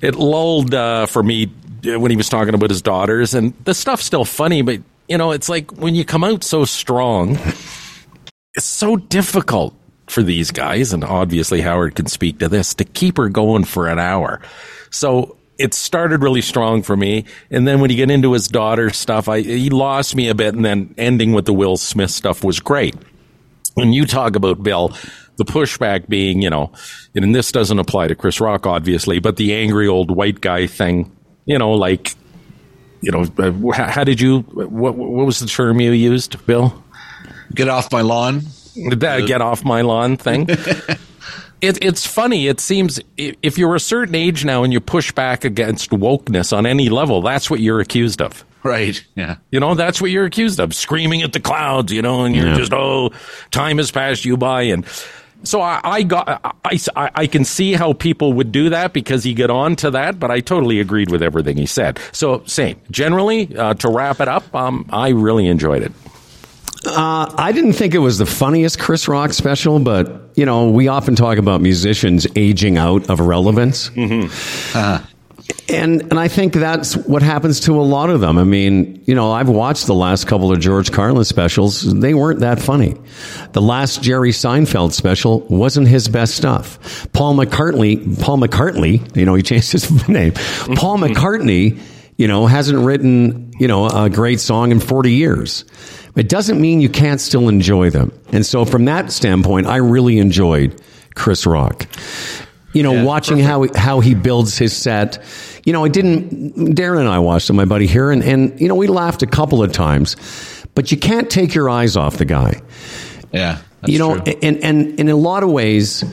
it lulled uh, for me uh, when he was talking about his daughters, and the stuff's still funny, but you know, it's like when you come out so strong, it's so difficult for these guys, and obviously Howard can speak to this, to keep her going for an hour. So it started really strong for me, and then when you get into his daughter stuff, I he lost me a bit, and then ending with the Will Smith stuff was great. When you talk about Bill, the pushback being, you know, and this doesn't apply to Chris Rock, obviously, but the angry old white guy thing, you know, like, you know, uh, how, how did you, what, what was the term you used, Bill? Get off my lawn. That get off my lawn thing. it, it's funny. It seems if you're a certain age now and you push back against wokeness on any level, that's what you're accused of. Right. Yeah. You know, that's what you're accused of, screaming at the clouds, you know, and you're Yeah. just, oh, time has passed you by. And so I, I got, I, I, I can see how people would do that because he got on to that, but I totally agreed with everything he said. So same. Generally, uh, to wrap it up, um, I really enjoyed it. Uh, I didn't think it was the funniest Chris Rock special, but you know, we often talk about musicians aging out of relevance, and and I think that's what happens to a lot of them. I mean, you know, I've watched the last couple of George Carlin specials; they weren't that funny. The last Jerry Seinfeld special wasn't his best stuff. Paul McCartney, Paul McCartney, you know, he changed his name. Paul McCartney you know, hasn't written, you know, a great song in 40 years. It doesn't mean you can't still enjoy them. And so from that standpoint, I really enjoyed Chris Rock. You know, Yeah, watching how how he builds his set. You know, I didn't. Darren and I watched it, my buddy here, and and you know we laughed a couple of times, but you can't take your eyes off the guy. Yeah. that's you know, true. and and in a lot of ways,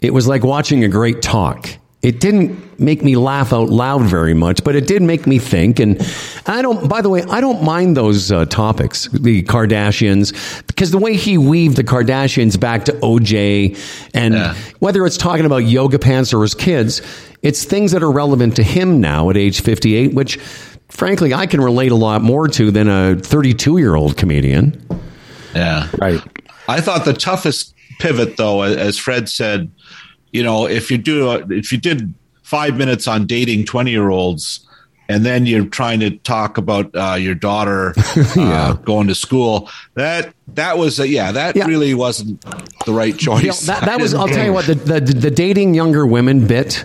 it was like watching a great talk. It didn't make me laugh out loud very much, but it did make me think. And I don't. By the way, I don't mind those uh, topics, the Kardashians, because the way he weaved the Kardashians back to OJ, and Yeah. whether it's talking about yoga pants or his kids, it's things that are relevant to him now at age fifty-eight, which. Frankly, I can relate a lot more to than a 32 year old comedian. Yeah. Right. I thought the toughest pivot, though, as Fred said, you know, if you do, a, if you did five minutes on dating twenty-year-olds, and then you're trying to talk about uh, your daughter uh, going to school, that that was a, yeah, that Yeah. really wasn't the right You know, choice. that, that was. I'll tell you what. The, the the dating younger women bit.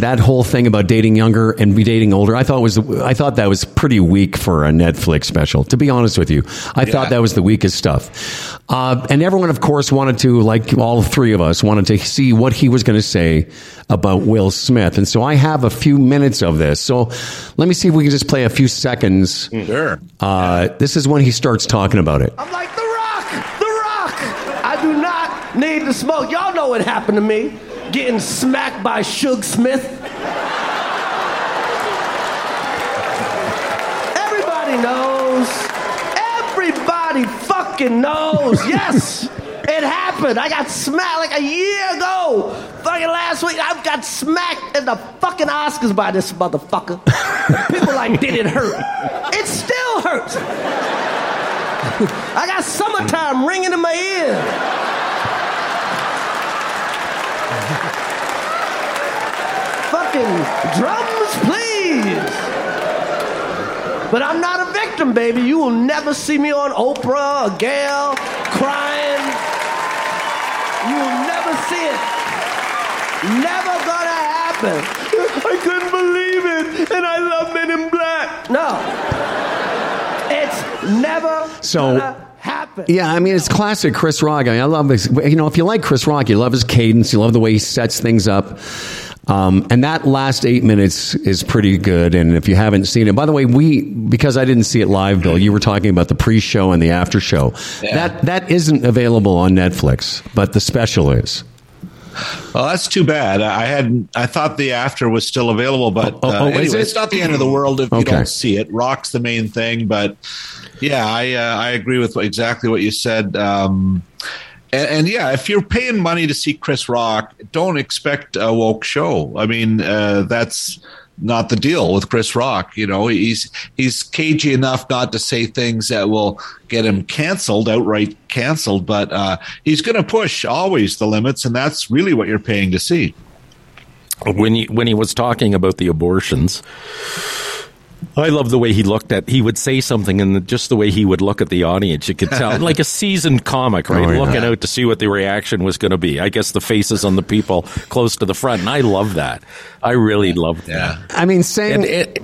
That whole thing about dating younger and be dating older, I thought was I thought that was pretty weak for a Netflix special. To be honest with you, I thought that was the weakest stuff. Uh, and everyone, of course, wanted to, like all three of us, wanted to see what he was going to say about Will Smith. And so I have a few minutes of this. So let me see if we can just play a few seconds. Sure. Uh, this is when he starts talking about it. I'm like, The Rock! The Rock! I do not need to smoke. Y'all know what happened to me. Getting smacked by Suge Smith. Everybody knows. Everybody fucking knows. Yes! It happened. I got smacked like a year ago. Fucking last week, I got smacked in the fucking Oscars by this motherfucker. People like, did it hurt? It still hurts. I got summertime ringing in my ear. Fucking drums, please. But I'm not a victim, baby. You will never see me on Oprah or Gayle crying. You will never see it. Never gonna happen. I couldn't believe it, and I love Men in Black. No. It's never So- gonna happen. Yeah, I mean it's classic Chris Rock. I, mean, I love this. You know, if you like Chris Rock, you love his cadence. You love the way he sets things up. Um, and that last eight minutes is pretty good. And if you haven't seen it, by the way, we because I didn't see it live, Bill. You were talking about the pre-show and the after-show. That that isn't available on Netflix, but the special is. Well, that's too bad. I had I thought the after was still available, but Oh, uh, oh, is anyway, it? it's not the end of the world if you don't see it. Rock's the main thing, but yeah, I uh, I agree with exactly what you said. Um, and, and yeah, if you're paying money to see Chris Rock, don't expect a woke show. I mean, uh, that's not the deal with Chris Rock. You know, he's he's cagey enough not to say things that will get him canceled, outright canceled. But uh, he's going to push always the limits, and that's really what you're paying to see. when he when he was talking about the abortions I love the way he looked at. He would say something, and just the way he would look at the audience, you could tell, like a seasoned comic, right? Oh, yeah. Looking out to see what the reaction was going to be. I guess the faces on the people close to the front, and I love that. I really love that. I mean, saying And, and,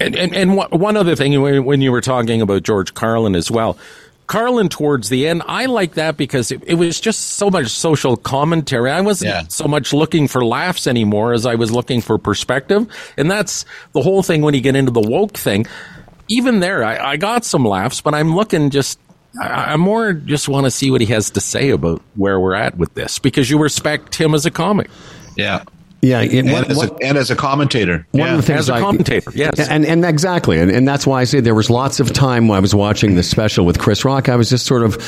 and, and, and one- one other thing, when when you were talking about George Carlin as well, Carlin towards the end, I like that because it, it was just so much social commentary. I wasn't Yeah. so much looking for laughs anymore as I was looking for perspective. And that's the whole thing when you get into the woke thing. Even there, I, I got some laughs, but I'm looking just. I I more just want to see what he has to say about where we're at with this because you respect him as a comic. Yeah. Yeah, it, And, as, what- a, and as a commentator. One yeah. of the things As a I- commentator, yes. and and exactly, and, and that's why I say there was lots of time when I was watching the special with Chris Rock. I was just sort of,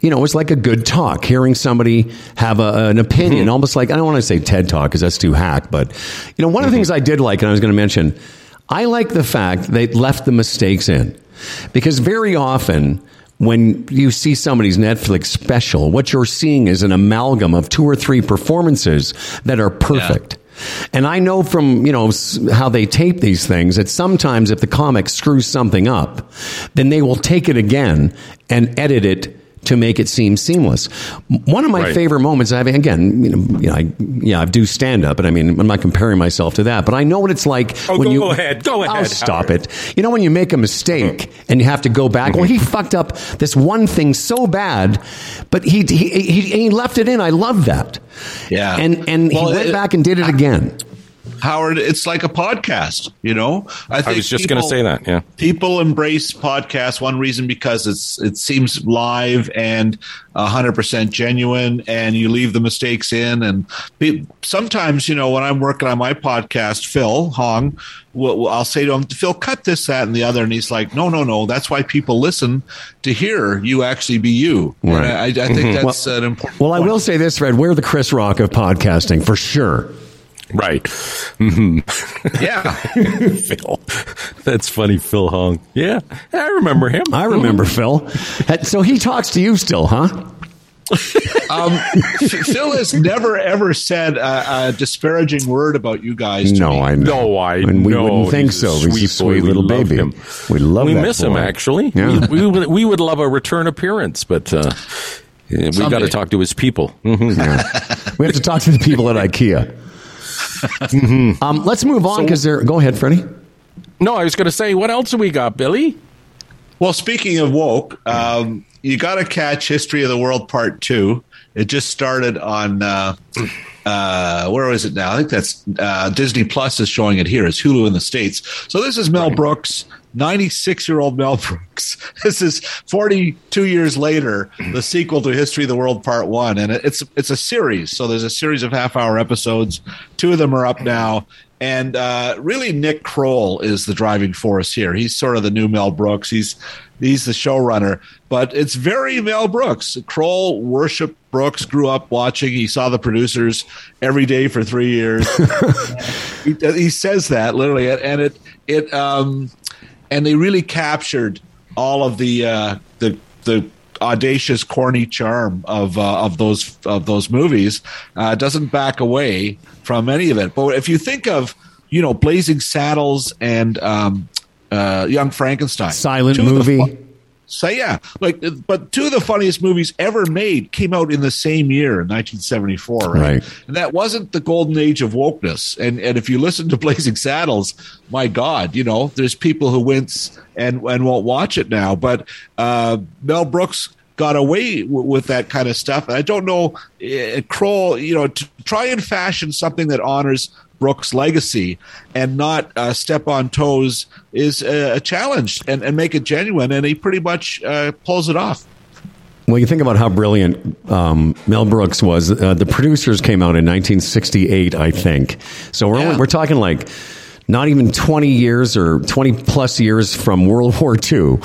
you know, it was like a good talk, hearing somebody have a, an opinion, Mm-hmm. almost like I don't want to say TED talk because that's too hack, but you know, one of the Mm-hmm. things I did like, and I was going to mention, I like the fact they left the mistakes in, because very often. When you see somebody's Netflix special, what you're seeing is an amalgam of two or three performances that are perfect. And I know from, you know, how they tape these things that sometimes if the comic screws something up, then they will take it again and edit it to make it seem seamless. One of my Right. favorite moments, I mean, again, you know, you know, I, yeah, I do stand up, but I mean, I'm not comparing myself to that, but I know what it's like Oh, when go you ahead. Go I'll ahead, stop Howard. it. You know, when you make a mistake mm. and you have to go back. Well, mm-hmm. he fucked up this one thing so bad, but he he he, he left it in. I love that. Yeah. and and Well, he went it- back and did it again. Howard, it's like a podcast, you know. I I was just going to say that. Yeah. people embrace podcasts one reason because it's it seems live and 100% genuine and you leave the mistakes in and pe- sometimes you know when i'm working on my podcast phil hong will- will- i'll say to him phil cut this that and the other and he's like no no no that's why people listen to hear you actually be you And Right. I, I think mm-hmm. that's an important Well, I will say this, Fred. We're the Chris Rock of podcasting for sure. Right. Yeah Phil. That's funny, Phil Hong. Yeah, I remember him. I remember Phil. So he talks to you still, huh? um, Phil has never ever said a, a disparaging word about you guys. To No, me. I know. No, I and we know. wouldn't think He's a so. He's a sweet sweet boy. We little love baby. him. We love we that miss him actually. Yeah. We, we would we would love a return appearance, but uh, yeah, we got to talk to his people. Mhm. We have to talk to the people at IKEA. Um, let's move on because they're. Go ahead, Freddie. No, I was going to say, what else have we got, Billy? Well, speaking of woke, um, you got to catch History of the World Part Two. It just started on uh, uh, where is it now? I think that's uh, Disney Plus is showing it here. It's Hulu in the states. So this is Mel Brooks, ninety-six-year-old Mel Brooks. This is forty-two years later, the sequel to History of the World Part One, and it's it's a series. So there's a series of half-hour episodes. Two of them are up now. And uh, really, Nick Kroll is the driving force here. He's sort of the new Mel Brooks. He's he's the showrunner, but it's very Mel Brooks. Kroll worshipped Brooks, grew up watching. He saw the producers every day for three years. he, he says that literally, and it it um, and they really captured all of the uh, the the audacious, corny charm of uh, of those of those movies. Uh, doesn't back away from any of it. But if you think of you know Blazing Saddles and um, uh, Young Frankenstein, Silent movie. fu- so yeah, like, but two of the funniest movies ever made came out in the same year, in 1974, right? Right. And that wasn't the golden age of wokeness. And and if you listen to Blazing Saddles, my God, you know, there's people who wince and and won't watch it now. But uh, Mel Brooks got away w- with that kind of stuff. And I don't know, uh, Kroll, you know, to try and fashion something that honors Brooks' legacy and not uh, step on toes is a, a challenge and, and make it genuine. And he pretty much uh, pulls it off. Well, you think about how brilliant um, Mel Brooks was. Uh, the producers came out in 1968, I think. So we're Yeah. only, we're talking like not even 20 years or 20 plus years from World War II.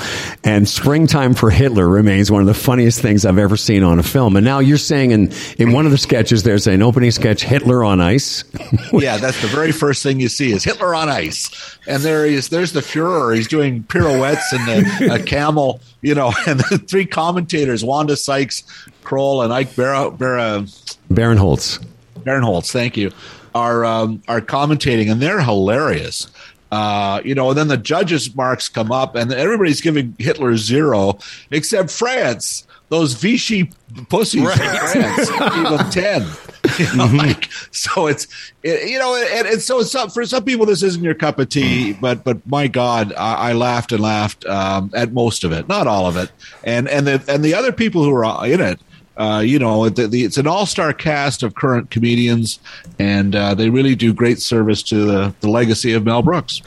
And Springtime for Hitler remains one of the funniest things I've ever seen on a film. And now you're saying in, in one of the sketches, there's an opening sketch, Hitler on Ice. yeah, that's the very first thing you see is Hitler on ice, and there he is. There's the Fuhrer. He's doing pirouettes and the, a camel, you know, and the three commentators: Wanda Sykes, Kroll, and Ike Bar- Bar- Baron Holtz. Barinholtz, thank you, are um, are commentating, and they're hilarious. Uh, you know, and then the judges' marks come up, and everybody's giving Hitler zero except France. Those Vichy pussies in France gave him ten. You know, like, so it's it, you know, and, and so not, for some people this isn't your cup of tea, but but my God, I, I laughed and laughed um, at most of it, not all of it, and and the and the other people who are in it uh, you know, the, the, it's an all-star cast of current comedians, and uh, they really do great service to the, the legacy of Mel Brooks.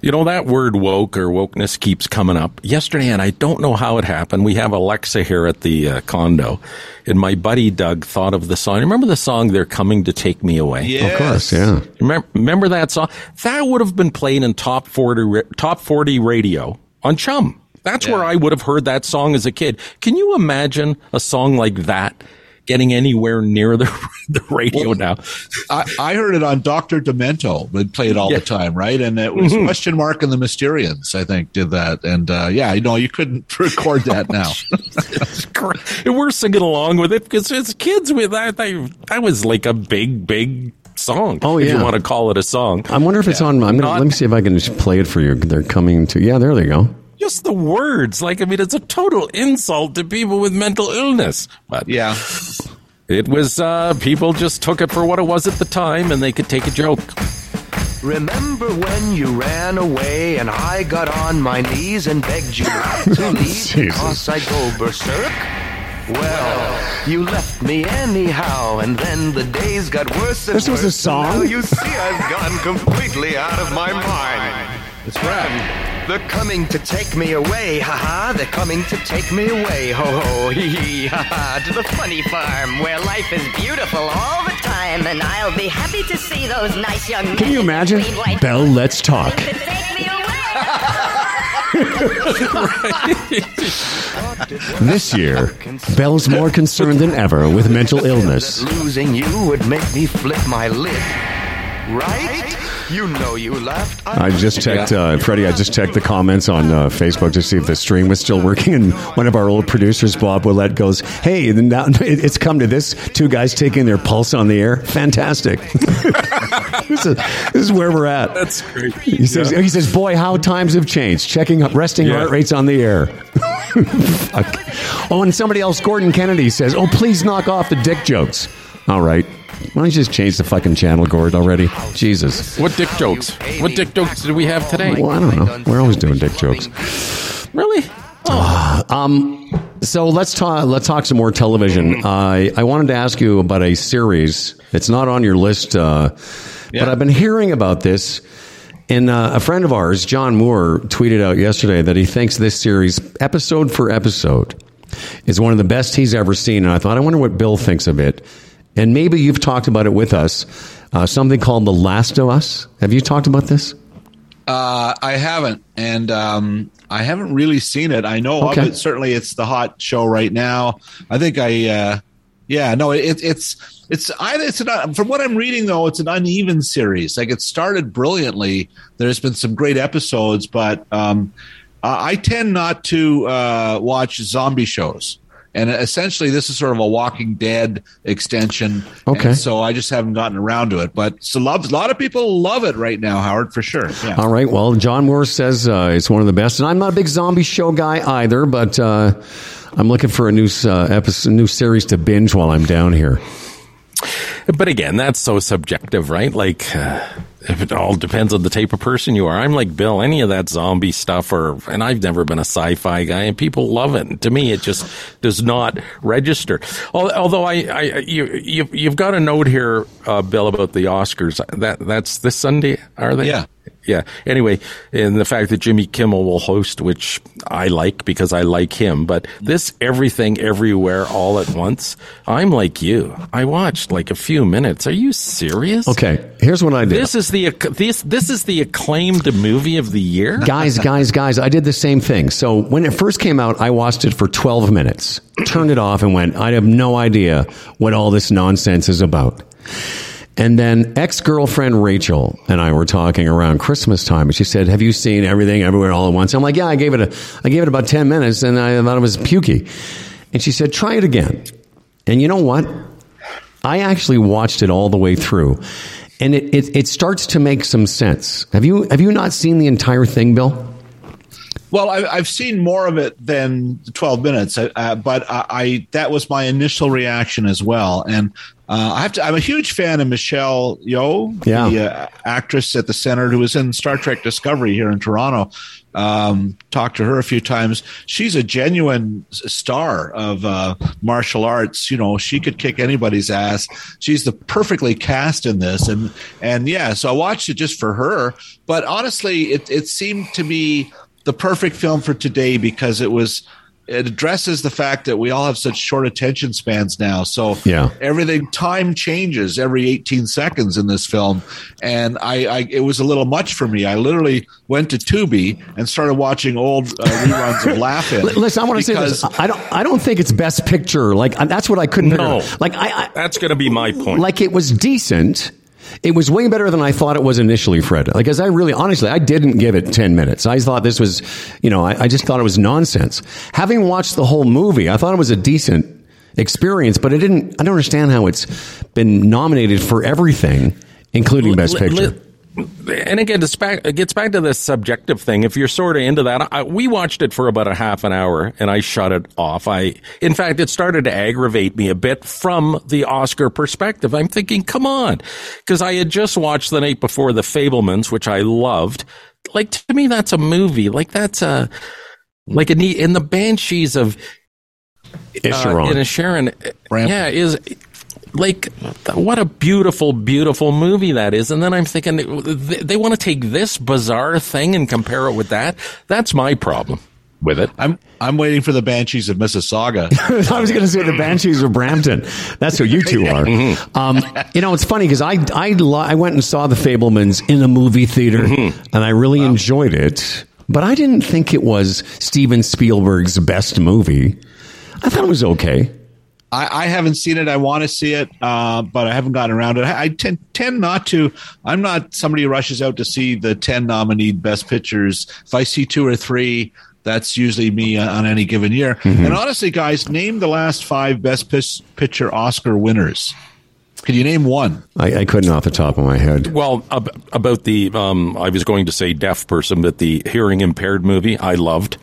You know, that word woke or wokeness keeps coming up. Yesterday, and I don't know how it happened, we have Alexa here at the uh, condo, and my buddy Doug thought of the song. Remember the song, They're Coming to Take Me Away? Of course, yeah. Remember, remember that song? That would have been played in top 40, top 40 radio on CHUM. That's where I would have heard that song as a kid. Can you imagine a song like that getting anywhere near the, the radio now? I, I heard it on Doctor Demento. They play it all Yeah. the time, right? And it was Mm-hmm. Question Mark and the Mysterians, I think, did that. And uh, yeah, you know, you couldn't record that now. and we're singing along with it because as kids, we that that, that was like a big, big song. Oh, if yeah. you want to call it a song. I wonder if it's on. I'm gonna Not- let me see if I can just play it for you. They're coming to. Yeah, there they go. Just the words. Like, I mean, it's a total insult to people with mental illness. But Yeah. it was, uh, people just took it for what it was at the time and they could take a joke. Remember when you ran away and I got on my knees and begged you not to leave Jesus. because I'd go berserk? Well, you left me anyhow, and then the days got worse and worse. This was a worse, and Now song? you see I've gone completely out of my mind. It's rap. They're coming to take me away, haha. They're coming to take me away, ho ho, hee hee, haha. To the funny farm where life is beautiful all the time. And I'll be happy to see those nice young men. Can you imagine? Bell, let's talk. to take me away. This year, Bell's more concerned than ever with mental illness. Losing you would make me flip my lid. Right? You know you left. I just checked, uh, Freddie. I just checked the comments on uh, Facebook to see if the stream was still working, and one of our old producers, Bob Willett, goes, "Hey, now it's come to this: two guys taking their pulse on the air. Fantastic! this, is, this is where we're at." That's great. He says, "He says, boy, how times have changed. Checking up resting Yeah. heart rates on the air." Oh, and somebody else, Gordon Kennedy says, "Oh, please knock off the dick jokes." All right. Why don't you just change the fucking channel, Gord, already? Jesus. What dick jokes? What dick jokes did we have today? Well, I don't know. We're always doing dick jokes. Really? Um. So let's talk. Let's talk some more television. I I wanted to ask you about a series. It's not on your list, uh, but I've been hearing about this. And uh, a friend of ours, John Moore, tweeted out yesterday that he thinks this series, episode for episode, is one of the best he's ever seen. And I thought, I wonder what Bill thinks of it. And maybe you've talked about it with us. Uh, something called The Last of Us. Have you talked about this? Uh, I haven't, and um, I haven't really seen it. I know Okay. of it. Certainly, it's the hot show right now. I think I, uh, yeah, no, it, it's it's I, it's an, from what I'm reading though, it's an uneven series. Like it started brilliantly. There's been some great episodes, but um, I tend not to uh, watch zombie shows. And essentially, this is sort of a Walking Dead extension. Okay. And so I just haven't gotten around to it. But so love, a lot of people love it right now, Howard, for sure. Yeah. All right. Well, John Moore says uh, it's one of the best, and I'm not a big zombie show guy either. But uh, I'm looking for a new uh, episode, new series to binge while I'm down here. But again, that's so subjective, right? Like, uh, if it all depends on the type of person you are. I'm like Bill. Any of that zombie stuff, or and I've never been a sci-fi guy, and people love it. And to me, it just does not register. Although I, I you, you've, you've got a note here, uh, Bill, about the Oscars. That that's this Sunday, are they? Yeah. Yeah. Anyway, and the fact that Jimmy Kimmel will host, which I like because I like him, but this everything everywhere all at once, I'm like you. I watched like a few minutes. Are you serious? Okay. Here's what I did. This is the this this is the acclaimed movie of the year. guys, guys, guys, I did the same thing. So when it first came out, I watched it for 12 minutes, turned it off, and went, I have no idea what all this nonsense is about. And then ex girlfriend Rachel and I were talking around Christmas time, and she said, "Have you seen everything everywhere all at once?" I'm like, "Yeah, I gave it a, I gave it about 10 minutes, and I thought it was pukey." And she said, "Try it again." And you know what? I actually watched it all the way through, and it, it, it starts to make some sense. Have you have you not seen the entire thing, Bill? Well, I, I've seen more of it than 12 minutes, uh, uh, but I, I that was my initial reaction as well. And uh, I have to. I'm a huge fan of Michelle Yeoh, Yeah. the uh, actress at the center who was in Star Trek Discovery here in Toronto. Um, talked to her a few times. She's a genuine star of uh, martial arts. You know, she could kick anybody's ass. She's the perfectly cast in this, and and yeah. So I watched it just for her. But honestly, it it seemed to me the perfect film for today because it was it addresses the fact that we all have such short attention spans now. So Yeah. everything time changes every 18 seconds in this film, and I, I it was a little much for me. I literally went to Tubi and started watching old uh, reruns of Laugh-In. Listen, I want to say this. I don't. I don't think it's best picture. Like uh, that's what I couldn't. No. figure. Like I, I That's going to be my point. like it was decent. It was way better than I thought it was initially, Fred. Like, as I really, honestly, I didn't give it 10 minutes. I thought this was, you know, I, I just thought it was nonsense. Having watched the whole movie, I thought it was a decent experience, but I didn't, I don't understand how it's been nominated for everything, incling Best Picture. And again, it's back, it gets back to this subjective thing. If you're sort of into that, I, we watched it for about a half an hour and I shut it off. I, in fact, it started to aggravate me a bit from the Oscar perspective. I'm thinking, come on, because I had just watched the night before The Fabelmans, which I loved. Like to me, that's a movie. Like that's a like a neat in the Banshees of uh, Inisherin. Ramp. Yeah, is like what a beautiful, beautiful movie that is. And then I'm thinking they, they want to take this bizarre thing and compare it with that. That's my problem with it. I'm I'm waiting for the Banshees of Mississauga. I was going to say the Banshees of Brampton. That's who you two are. Um, you know, it's funny because I I li- I went and saw the Fabelmans in a movie theater, and I really enjoyed it. But I didn't think it was Steven Spielberg's best movie. I thought it was okay. I, I haven't seen it. I want to see it, uh, but I haven't gotten around it. I, I tend, tend not to. I'm not somebody who rushes out to see the 10 nominated best pictures. If I see two or three, that's usually me on on any given year. And honestly, guys, name the last five best pis- picture Oscar winners. Can you name one? I, I couldn't off the top of my head. Well, ab- about the, um, I was going to say deaf person, but the hearing impaired movie I loved.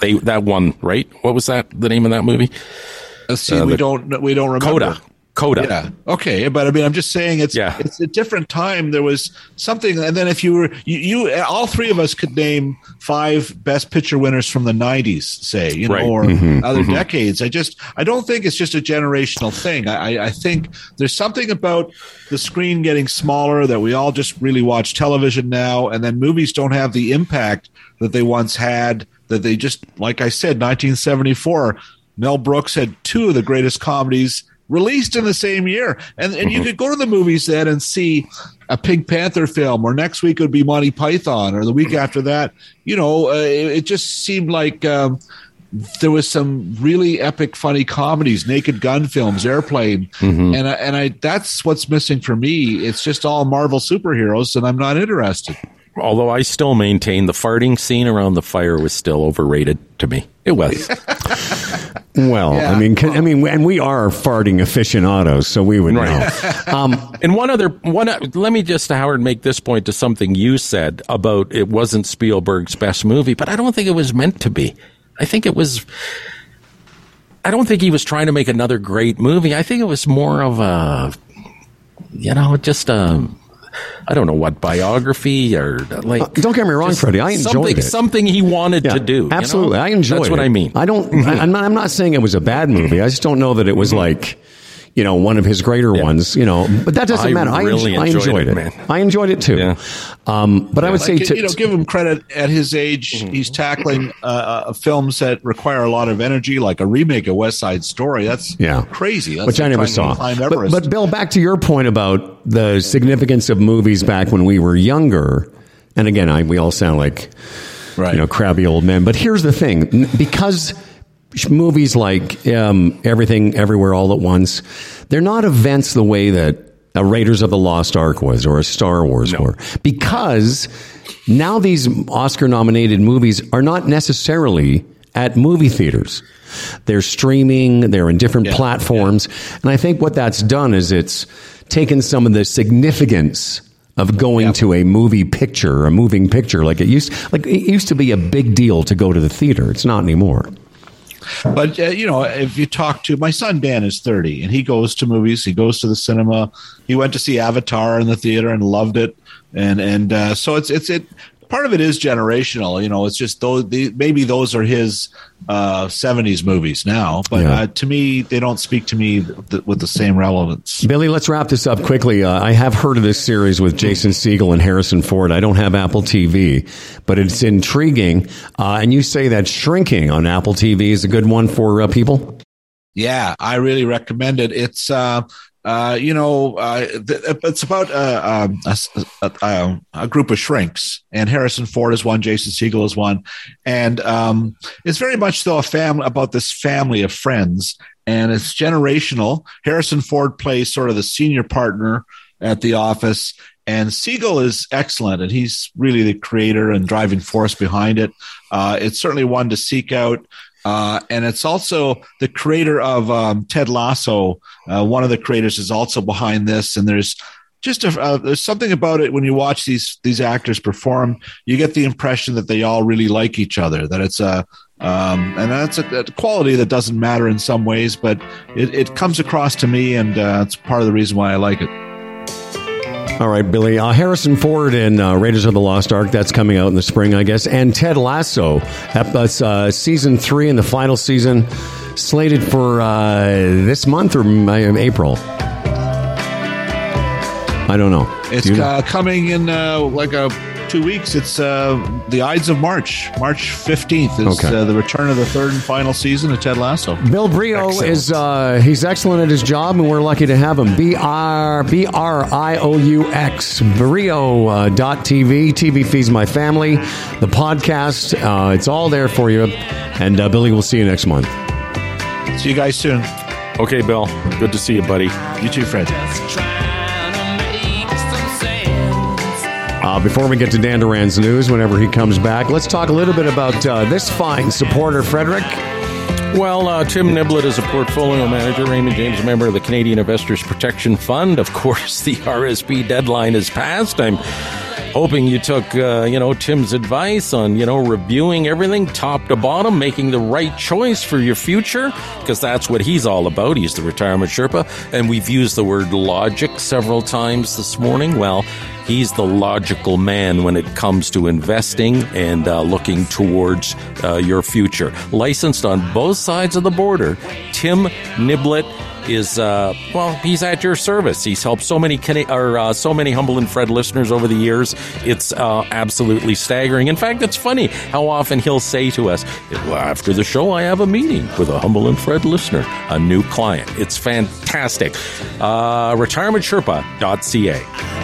They that one right? What was that? The name of that movie? Let's see. Uh, we don't. We don't remember. Coda. Coda. Yeah. Okay. But I mean, I'm just saying it's Yeah. it's a different time. There was something, and then if you were you, you all three of us could name five best picture winners from the '90s, say you know, Right. or Mm-hmm. other decades. I just I don't think it's just a generational thing. I, I I think there's something about the screen getting smaller that we all just really watch television now, and then movies don't have the impact that they once had. That they just, like I said, 1974. Mel Brooks had two of the greatest comedies released in the same year. And and you could go to the movies then and see a Pink Panther film, or next week it would be Monty Python, or the week after that. You know, uh, it, it just seemed like um, there was some really epic, funny comedies, Naked Gun films, Airplane, and I, and I that's what's missing for me. It's just all Marvel superheroes, and I'm not interested. Although I still maintain the farting scene around the fire was still overrated to me. It was. Well, Yeah. I mean, can, I mean, and we are farting aficionados, so we would know. Um, And one other one. Let me just Howard make this point to something you said about it wasn't Spielberg's best movie, but I don't think it was meant to be. I think it was. I don't think he was trying to make another great movie. I think it was more of a, you know, just a. I don't know what biography or like. Uh, don't get me wrong, Freddie. I enjoyed something, it. Something he wanted yeah, to do. you know? Absolutely, I enjoyed That's what. I mean. I don't. I, I'm not. I'm not saying it was a bad movie. I just don't know that it was like, you know, one of his greater ones. You know, but that doesn't I matter. I, really enj- I enjoyed enjoyed it, it. man. I enjoyed it too. Yeah. Um, but I would say Like, to, you know, give him credit at his age. He's tackling uh, uh, films that require a lot of energy, like a remake of West Side Story. That's Yeah. crazy. That's which I never saw. But, but Bill, back to your point about the significance of movies back when we were younger, and again, I, we all sound like Right. you know crabby old men. But here's the thing: because sh- movies like um, Everything, Everywhere, All at Once, they're not events the way that a Raiders of the Lost Ark was or a Star Wars were, because now these Oscar-nominated movies are not necessarily at movie theaters. They're streaming, they're in different Yeah, platforms. And I think what that's done is it's taken some of the significance of going to a movie picture, a moving picture, like it used, like it used to be a big deal to go to the theater. It's not anymore. But uh, you know, if you talk to my son Dan is thirty, and he goes to movies. He goes to the cinema. He went to see Avatar in the theater and loved it. And and uh, so it's it's it. Part of it is generational. You know, it's just those. The, maybe those are his uh, '70s movies now, but Yeah. uh, to me, they don't speak to me th- with the same relevance. Billy, let's wrap this up quickly. Uh, I have heard of this series with Jason Segel and Harrison Ford. I don't have Apple TV, but it's intriguing. Uh, and you say that Shrinking on Apple TV is a good one for uh, people? Yeah, I really recommend it. It's uh, uh, you know, uh, th- it's about uh, um, a, a- a- a group of shrinks, and Harrison Ford is one, Jason Segel is one, and um, it's very much though a family about this family of friends, and it's generational. Harrison Ford plays sort of the senior partner at the office. And Segel is excellent, and he's really the creator and driving force behind it. Uh, it's certainly one to seek out. Uh, and it's also the creator of um, Ted Lasso. Uh, one of the creators is also behind this, and there's just a, uh, there's something about it when you watch these these actors perform. You get the impression that they all really like each other. That it's a um, and that's a, a quality that doesn't matter in some ways, but it, it comes across to me, and uh, it's part of the reason why I like it. All right, Billy. Uh, Harrison Ford in uh, Raiders of the Lost Ark. That's coming out in the spring, I guess. And Ted Lasso. Uh, season three and the final season slated for uh, this month or May- April. I don't know. It's Do you know? uh, coming in uh, like a two weeks. It's uh, the Ides of March. March fifteenth is Okay. uh, the return of the third and final season of Ted Lasso. Bill Brioux is uh, he's excellent at his job, and we're lucky to have him. B R B R I O U X Brioux uh, dot TV. TV feeds my family. The podcast, uh, it's all there for you. And uh, Billy, we'll see you next month. See you guys soon. Okay, Bill. Good to see you, buddy. You too, Fred. Uh, before we get to Dan Duran's news, whenever he comes back, let's talk a little bit about uh, this fine supporter, Frederick. Well, uh, Tim Niblett is a portfolio manager, Raymond James, a member of the Canadian Investors Protection Fund. Of course, the RSP deadline is passed. I'm hoping you took, uh, you know, Tim's advice on, you know, reviewing everything top to bottom, making the right choice for your future, because that's what he's all about. He's the retirement Sherpa, and we've used the word logic several times this morning. Well, he's the logical man when it comes to investing and uh, looking towards uh, your future. Licensed on both sides of the border, Tim Niblett is uh, well, he's at your service. He's helped so many or uh, so many humble and Fred listeners over the years. It's uh, absolutely staggering. In fact, it's funny how often he'll say to us, "Well, "After the show, I have a meeting with a humble and Fred listener, a new client." It's fantastic. Uh, RetirementSherpa.ca.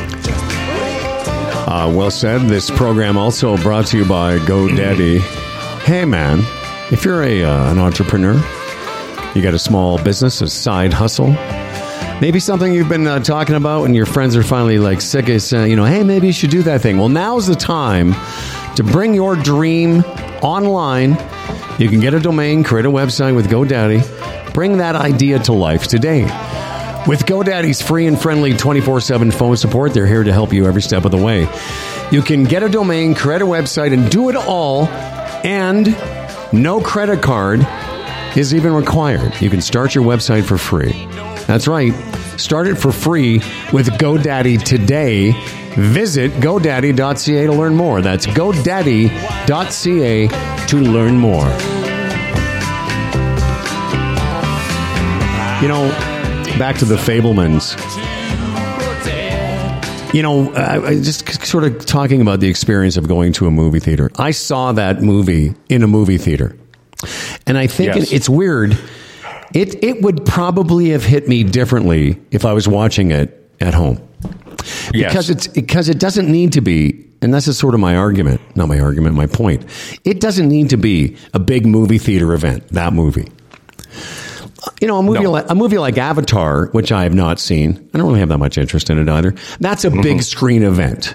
Uh, well said. This program also brought to you by GoDaddy. hey, man, if you're a uh, an entrepreneur, you got a small business, a side hustle, maybe something you've been uh, talking about, and your friends are finally like sick of saying, you know, hey, maybe you should do that thing. Well, now's the time to bring your dream online. You can get a domain, create a website with GoDaddy, bring that idea to life today. With GoDaddy's free and friendly 24 7 phone support, they're here to help you every step of the way. You can get a domain, create a website, and do it all, and no credit card is even required. You can start your website for free. That's right. Start it for free with GoDaddy today. Visit GoDaddy.ca to learn more. That's GoDaddy.ca to learn more. You know, back to the Fabelmans. You know, uh, I- just sort of talking about the experience of going to a movie theater. I saw that movie in a movie theater, and I think Yes. it's weird. It it would probably have hit me differently if I was watching it at home, Yes. because it's because it doesn't need to be. And this is sort of my argument, not my argument, my point. It doesn't need to be a big movie theater event. That movie. You know, a movie No. like a movie like Avatar, which I have not seen. I don't really have that much interest in it either. That's a big screen event.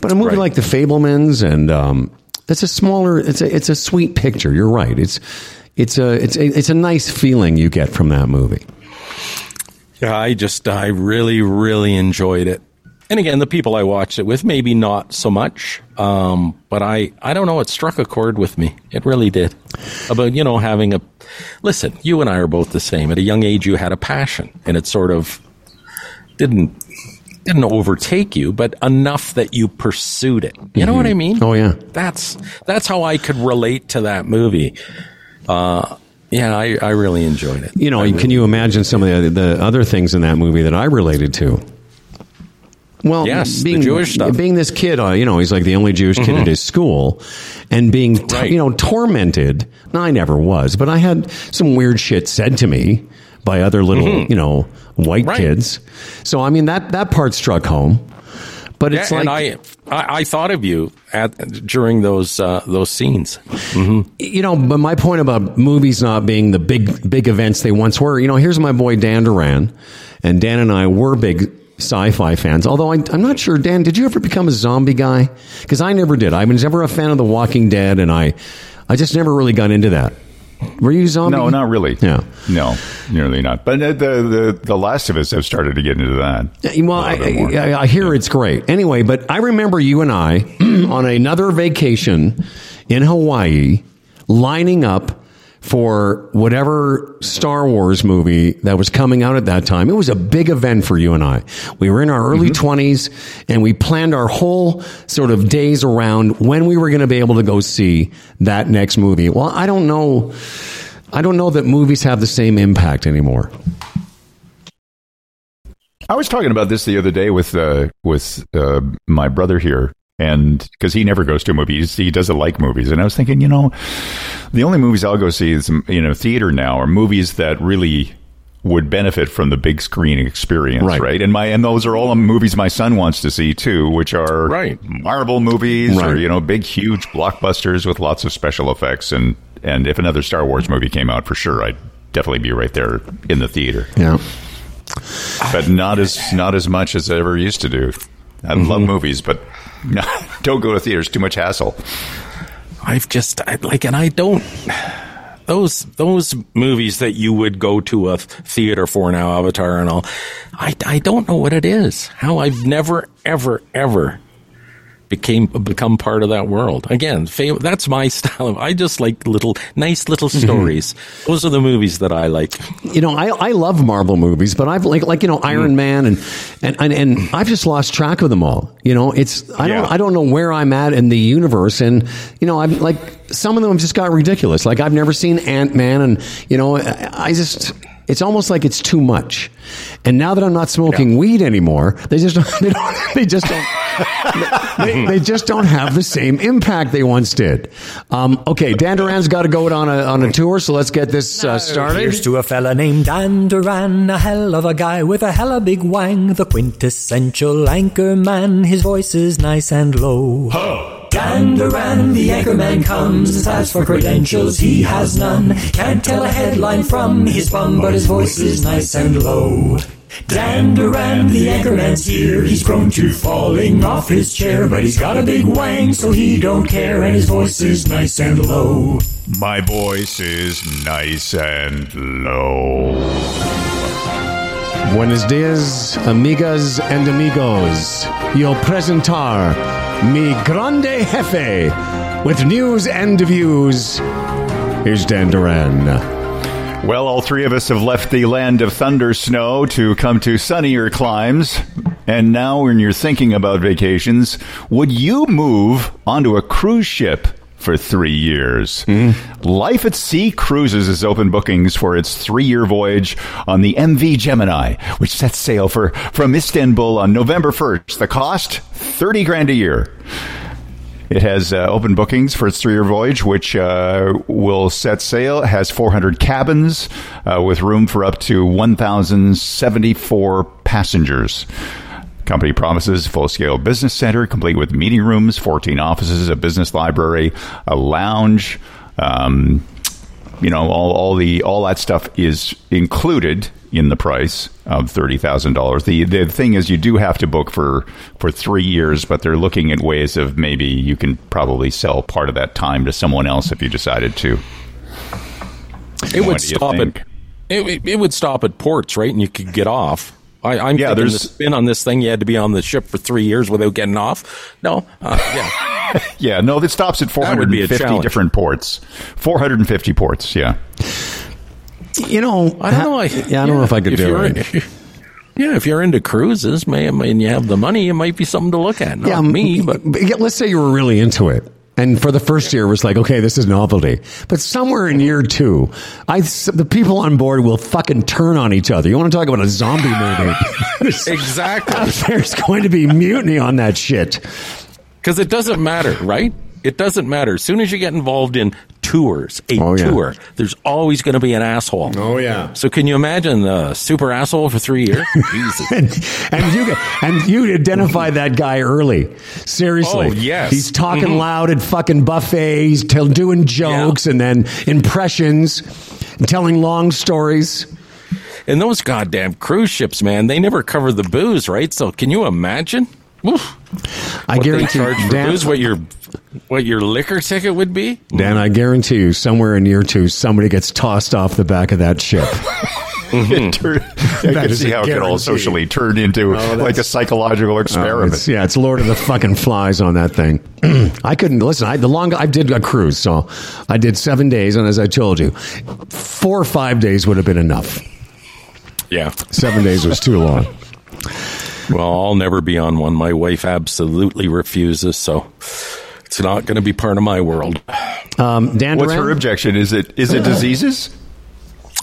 But a movie Right. like The Fabelmans and um, it's a smaller. It's a it's a sweet picture. You're right. It's it's a it's a, it's a nice feeling you get from that movie. Yeah, I just, I really, really enjoyed it. And again, the people I watched it with, maybe not so much, um, but I, I don't know, it struck a chord with me. It really did. About, you know, having a, listen, you and I are both the same. At a young age, you had a passion, and it sort of didn't, didn't overtake you, but enough that you pursued it. You know what I mean? Oh yeah. That's, that's how I could relate to that movie. Uh, yeah, I, I really enjoyed it. You know, can you imagine some of the, the other things in that movie that I related to? Well, Yes, being Jewish stuff. Mm-hmm. being this kid, uh, you know, he's like the only Jewish kid at his school, and being t- Right. you know tormented. Now, I never was, but I had some weird shit said to me by other little you know white Mm-hmm. Right. kids. So I mean that that part struck home. But it's yeah, like and I, I, I thought of you at during those uh, those scenes. you know, but my point about movies not being the big big events they once were. You know, here's my boy Dan Duran, and Dan and I were big sci-fi fans. Although I, I'm not sure, Dan, did you ever become a zombie guy? Because I never did. I was never a fan of The Walking Dead, and I I just never really got into that. Were you zombie? No, not really. Yeah. No, nearly not. But uh, the the the Last of Us have started to get into that. Well, I, little bit more. I, I hear it's great. Anyway, but I remember you and I on another vacation in Hawaii lining up for whatever Star Wars movie that was coming out at that time. It was a big event for you and I. We were in our early 20s and we planned our whole sort of days around when we were going to be able to go see that next movie. Well, I don't know. I don't know that movies have the same impact anymore. I was talking about this the other day with uh, with uh, my brother here, and because he never goes to movies, he doesn't like movies, and I was thinking, you know, the only movies I'll go see is you know theater now are movies that really would benefit from the big screen experience, Right. right? And my and those are all the movies my son wants to see too, which are Right. Marvel movies or Right. you know big huge blockbusters with lots of special effects, and and if another Star Wars movie came out, for sure, I'd definitely be right there in the theater Yeah. but not as not as much as I ever used to do. I love mm-hmm. movies, but no, don't go to theaters. Too much hassle. I've just I, like, and I don't. Those those movies that you would go to a theater for now, Avatar and all, I, I don't know what it is. How I've never ever ever became become part of that world again. Fam- that's my style. Of, I just like little nice little mm-hmm. stories. Those are the movies that I like. you know, I, I love Marvel movies, but I've like like you know mm-hmm. Iron Man and, and and and I've just lost track of them all. You know, it's I don't. I don't know where I'm at in the universe, and you know I'm like some of them just got ridiculous. Like I've never seen Ant Man, and you know I, I just. It's almost like it's too much, and now that I'm not smoking weed anymore, they just don't, they, don't, they just don't they, they just don't have the same impact they once did. Um, okay, Dan Duran's got to go on a on a tour, so let's get this uh, started. Here's to a fella named Dan Duran, a hell of a guy with a hella big wang, the quintessential anchor man. His voice is nice and low. Dan Duran, the anchorman comes. As for credentials, he has none. Can't tell a headline from his bum, but his voice is nice and low. Dan Duran, the anchorman's here. He's prone to falling off his chair, but he's got a big wang, so he don't care, and his voice is nice and low. My voice is nice and low. Buenos dias, amigas and amigos. Yo presentar mi grande jefe with news and views. Here's Dan Duran. Well, all three of us have left the land of thunder snow to come to sunnier climes. And now, when you're thinking about vacations, would you move onto a cruise ship for three years? Life at Sea Cruises has opened bookings for its three year voyage on the MV Gemini, which sets sail for, from Istanbul on November 1st. The cost? 30 grand a year. It has uh, open bookings for its three-year voyage, which uh, will set sail. It has 400 cabins uh, with room for up to 1,074 passengers. Company promises full-scale business center, complete with meeting rooms, 14 offices, a business library, a lounge. Um, you know, all, all the all that stuff is included in the price of thirty thousand dollars. The the thing is, you do have to book for for three years, but they're looking at ways of maybe you can probably sell part of that time to someone else if you decided to. It What would stop at it, it, it would stop at ports, right? And you could get off. I, I'm Yeah, thinking there's- the spin on this thing. You had to be on the ship for three years without getting off. No, uh, yeah, Yeah, no, that stops at 450 would be a and fifty challenge. different ports. Four hundred and fifty ports. Yeah. You know, I don't know. I, yeah, I don't know if I could if do you're- it. Yeah, if you're into cruises, may and you have the money, it might be something to look at. Not yeah, me, but yeah, let's say you were really into it. And for the first year, it was like, okay, this is novelty. But somewhere in year two, I the people on board will fucking turn on each other. You want to talk about a zombie movie? exactly There's going to be mutiny on that shit. because it doesn't matter, right? It doesn't matter. As soon as you get involved in tours, a Oh, yeah. tour, there's always going to be an asshole. Oh, yeah. So can you imagine the super asshole for three years? Jesus. and, and you and you identify that guy early. Seriously, Oh, yes. he's talking Mhm. loud at fucking buffets, he's tell, doing jokes and then impressions, and telling long stories. And those goddamn cruise ships, man, they never cover the booze, right? So can you imagine? I What guarantee charge for Dan, booze, what your what your liquor ticket would be. Dan, I guarantee you, somewhere in year two, somebody gets tossed off the back of that ship. Mm-hmm. It turned- I That can see a how it could all socially turn into oh, like a psychological Oh, experiment. it's, yeah, it's Lord of the fucking Flies on that thing. I couldn't listen. I the long I did a cruise, so I did seven days, and as I told you, four or five days would have been enough. Yeah. Seven days was too long. Well, I'll never be on one. My wife absolutely refuses, so it's not going to be part of my world. Um, Dan What's Duran? her objection? Is it is it diseases?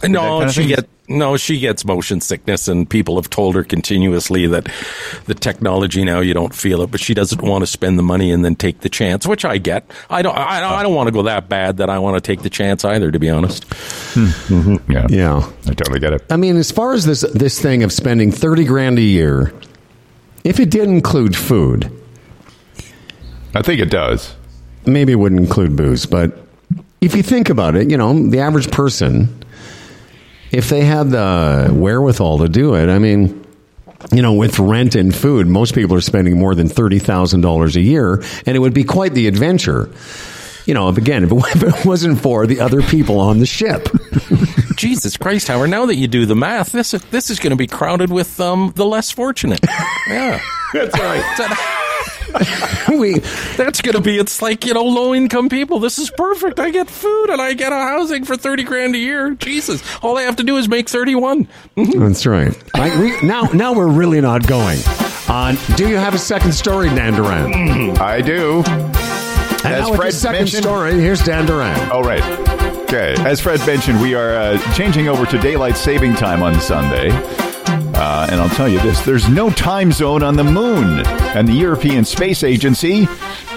No, kind of she thing? get no, she gets motion sickness, and people have told her continuously that the technology now you don't feel it, but she doesn't want to spend the money and then take the chance, which I get. I don't. I don't, I don't want to go that bad that I want to take the chance either. To be honest, Yeah, Yeah. I totally get it. I mean, as far as this this thing of spending thirty grand a year, if it did include food, I think it does. maybe it wouldn't include booze, but if you think about it, you know, the average person, if they had the wherewithal to do it, I mean, you know, with rent and food, most people are spending more than thirty thousand dollars a year, and it would be quite the adventure. You know, if again, if it, if it wasn't for the other people on the ship, Jesus Christ, Howard! Now that you do the math, this is, this is going to be crowded with um, the less fortunate. Yeah, that's right. we That's going to be. It's like you know, low income people. This is perfect. I get food and I get a housing for thirty grand a year. Jesus, all I have to do is make thirty one. That's right. I, we, now, now we're really not going. On, do you have a second story, Dan Duran? I do. And As now with Fred the second mentioned- story, here's Dan Duran. All right. Okay. As Fred mentioned, we are uh, changing over to daylight saving time on Sunday. Uh, and I'll tell you this there's no time zone on the moon. And the European Space Agency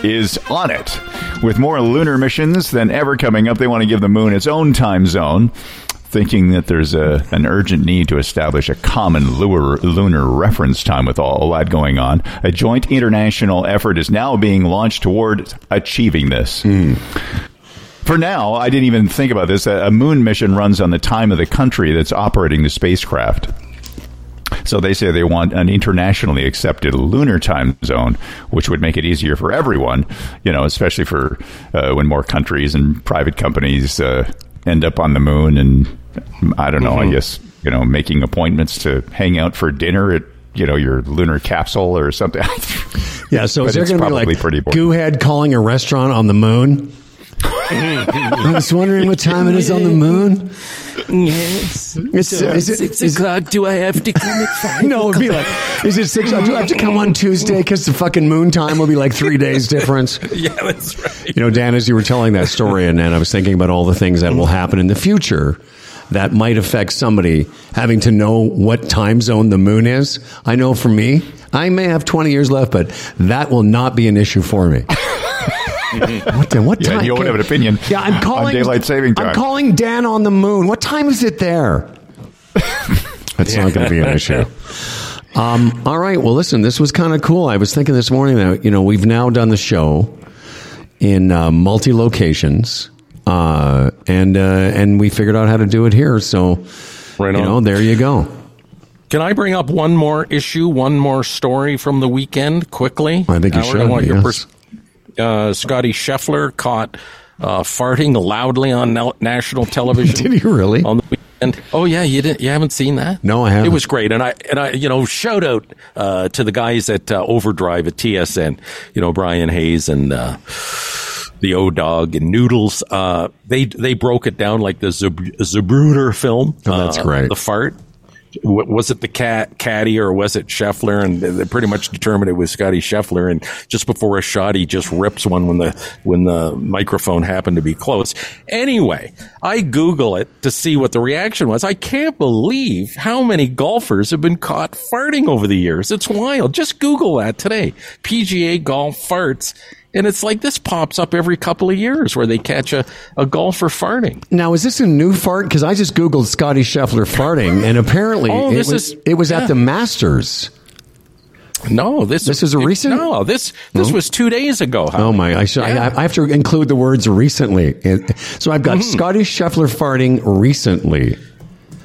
is on it. With more lunar missions than ever coming up, they want to give the moon its own time zone. Thinking that there's a, an urgent need to establish a common lunar, lunar reference time with all that going on. A joint international effort is now being launched toward achieving this. For now, I didn't even think about this. A moon mission runs on the time of the country that's operating the spacecraft. So they say they want an internationally accepted lunar time zone, which would make it easier for everyone, you know, especially for uh, when more countries and private companies uh, end up on the moon. And I don't know, I guess, you know, making appointments to hang out for dinner at, you know, your lunar capsule or something. Yeah, so But is there it's going to be probably like pretty boring. Goohead calling a restaurant on the moon? I was wondering what time it is on the moon. Yes. It's, is it, Six is, o'clock. Do I have to come at five? no, it'd be like, is it six? o'clock? Do I have to come on Tuesday because the fucking moon time will be like three days difference? Yeah, that's right. You know, Dan, as you were telling that story, and, and I was thinking about all the things that will happen in the future that might affect somebody having to know what time zone the moon is. I know for me, I may have 20 years left, but that will not be an issue for me. what, the, what Yeah, time? you won't have an opinion Yeah, I'm on calling daylight saving time. I'm calling Dan on the moon. What time is it there? That's not going to be an issue. Um, all right. Well, listen, this was kind of cool. I was thinking this morning that you know we've now done the show in uh, multi locations, uh, and uh, and we figured out how to do it here. So, Right you on. know, there you go. Can I bring up one more issue, one more story from the weekend quickly? I think you Howard, should, I want your yes. pers- uh, Scotty Scheffler caught uh, farting loudly on national television. Did he really? On the weekend. Oh yeah, you didn't. You haven't seen that? No, I haven't. It was great, and I and I, you know, shout out uh, to the guys at uh, Overdrive at TSN. You know, Bryan Hayes and. Uh, the O Dog and Noodles. Uh, they they broke it down like the Zab- Zapruder film. Oh, that's uh, great. The fart. Was it the cat caddy or was it Scheffler? And they pretty much determined it was Scotty Scheffler. And just before a shot, he just rips one when the when the microphone happened to be close. Anyway, I Google it to see what the reaction was. I can't believe how many golfers have been caught farting over the years. It's wild. Just Google that today. PGA golf farts. And it's like this pops up every couple of years where they catch a, a golfer farting. Now, is this a new fart? Because I just googled Scotty Scheffler farting, and apparently Oh, it was is- it was at the Masters. No, this This is a recent? No, this this was two days ago. Oh my! I, should, Yeah. I, I have to include the words recently. So I've got Mhm. Scotty Scheffler farting recently.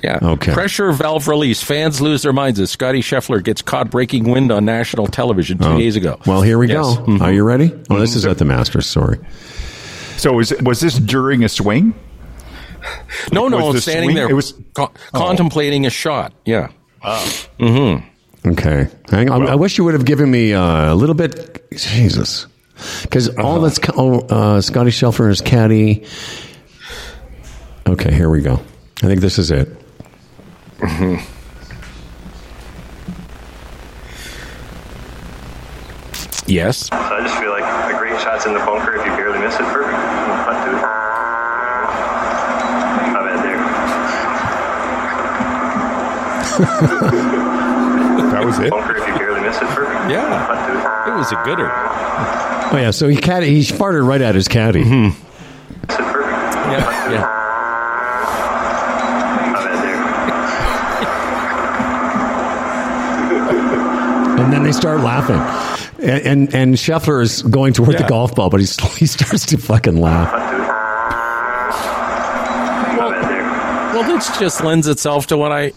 Yeah. Okay. Pressure valve release. Fans lose their minds as Scotty Scheffler gets caught breaking wind on national television two Oh. days ago. Well, here we Yes. go. Are you ready? Oh, this is at the Masters. Sorry. So was was this during a swing? No, no, Was the standing swing- there, it was- co- contemplating a shot. Yeah. Mm-hmm. Okay. Hang on. I wish you would have given me uh, a little bit. Jesus. Because all that's. co- Oh, uh, Scotty Scheffler is caddy. Okay, here we go. I think this is it. Yes. I just feel like a great shot's in the bunker. If you barely miss it, perfect. Putt to it. Not bad there. That was it. Bunker. If you barely miss it, perfect. Yeah. It. It was a gooder. Oh, yeah. So he caddy, he farted right at his caddy. Mm-hmm. Miss it, perfect. Yeah. Yeah. And then they start laughing. And, and, and Scheffler is going toward the golf ball, but he's, he starts to fucking laugh. Putt to it. Not bad there. Well, this just lends itself to what I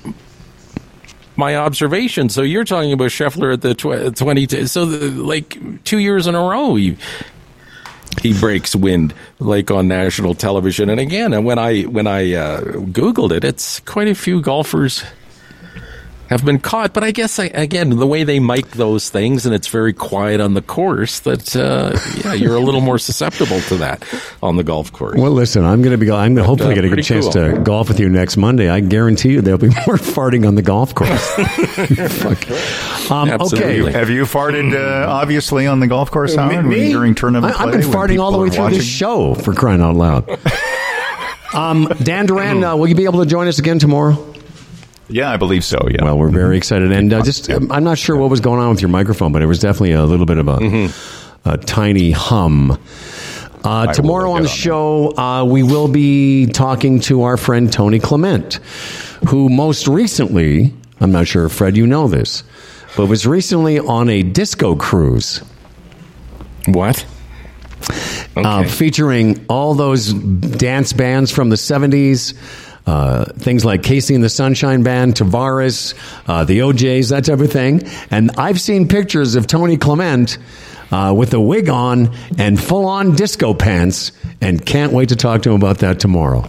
my observation. So you're talking about Scheffler at the tw- 20 so the, like 2 years in a row he he breaks wind like on national television and again and when I when I uh, googled it it's quite a few golfers have been caught but I guess I, again the way they mic those things and it's very quiet on the course that uh, yeah you're a little more susceptible to that on the golf course. Well, listen, I'm going to be. I'm gonna hopefully uh, get a good chance cool. to golf with you next Monday. I guarantee you there'll be more farting on the golf course. Fuck. Um, okay. Have you farted uh, obviously on the golf course, Howard, Me? during tournament I, I've been farting all the way through watching? this show for crying out loud. um, Dan Duran, uh, will you be able to join us again tomorrow? Yeah, I believe so. Yeah. Well, we're very excited, and uh, just um, I'm not sure what was going on with your microphone, but it was definitely a little bit of a, a tiny hum. Uh, tomorrow on the on show, uh, we will be talking to our friend Tony Clement, who most recently, I'm not sure, Fred, you know this, but was recently on a disco cruise. What? uh, featuring all those dance bands from the 70s. Uh, things like KC and the Sunshine Band, Tavares, uh, the O'Jays, that type of thing. And I've seen pictures of Tony Clement uh, with a wig on and full on disco pants, and can't wait to talk to him about that tomorrow.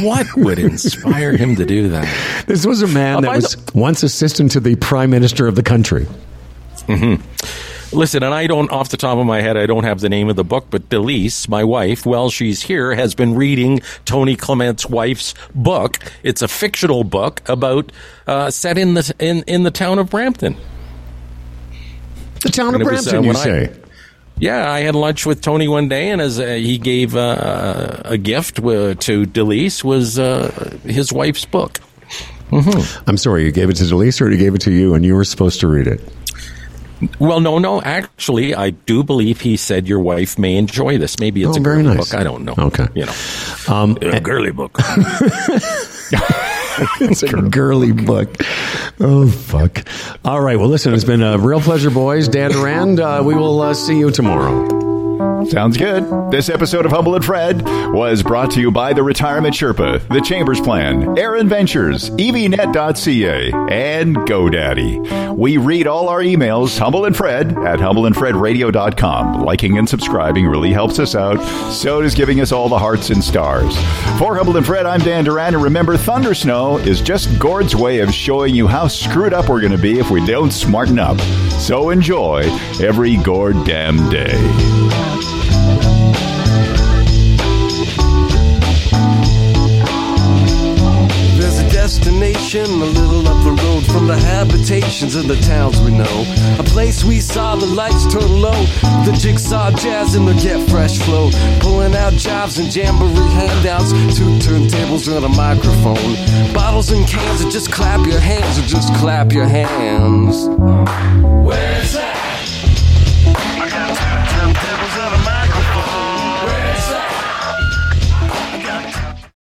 What would inspire him to do that? This was a man Uh, that by was once assistant to the prime minister of the country. Listen, and I don't, off the top of my head, I don't have the name of the book, but Delise, my wife, while she's here, has been reading Tony Clement's wife's book. It's a fictional book about uh, set in the in in the town of Brampton. The town of And it was, uh, Brampton, you when I- say? Yeah, I had lunch with Tony one day, and as uh, he gave uh, a gift uh, to Delise was uh, his wife's book. I'm sorry, you gave it to Delise or you gave it to you and you were supposed to read it? Well, no, no. Actually, I do believe he said your wife may enjoy this. Maybe it's Oh, a very girly nice. book. I don't know. Okay. you know, Um, a girly book. it's a girly book. Oh, fuck. All right. Well, listen, it's been a real pleasure, boys. Dan Duran, uh, we will uh, see you tomorrow. Sounds good. This episode of Humble and Fred was brought to you by the Retirement Sherpa, the Chambers Plan, Erin Ventures, EVNet.ca, and GoDaddy. We read all our emails, Humble and Fred, at humbleandfredradio.com. Liking and subscribing really helps us out. So does giving us all the hearts and stars. For Humble and Fred, I'm Dan Duran, and remember, Thunder Snow is just Gord's way of showing you how screwed up we're going to be if we don't smarten up. So enjoy every Gord damn day. Destination a little up the road from the habitations of the towns we know. A place we saw the lights turn low, the jigsaw jazz and the get fresh flow. Pulling out jobs and jamboree handouts, two turntables and a microphone. Bottles and cans, and just clap your hands, or just clap your hands. Where's that?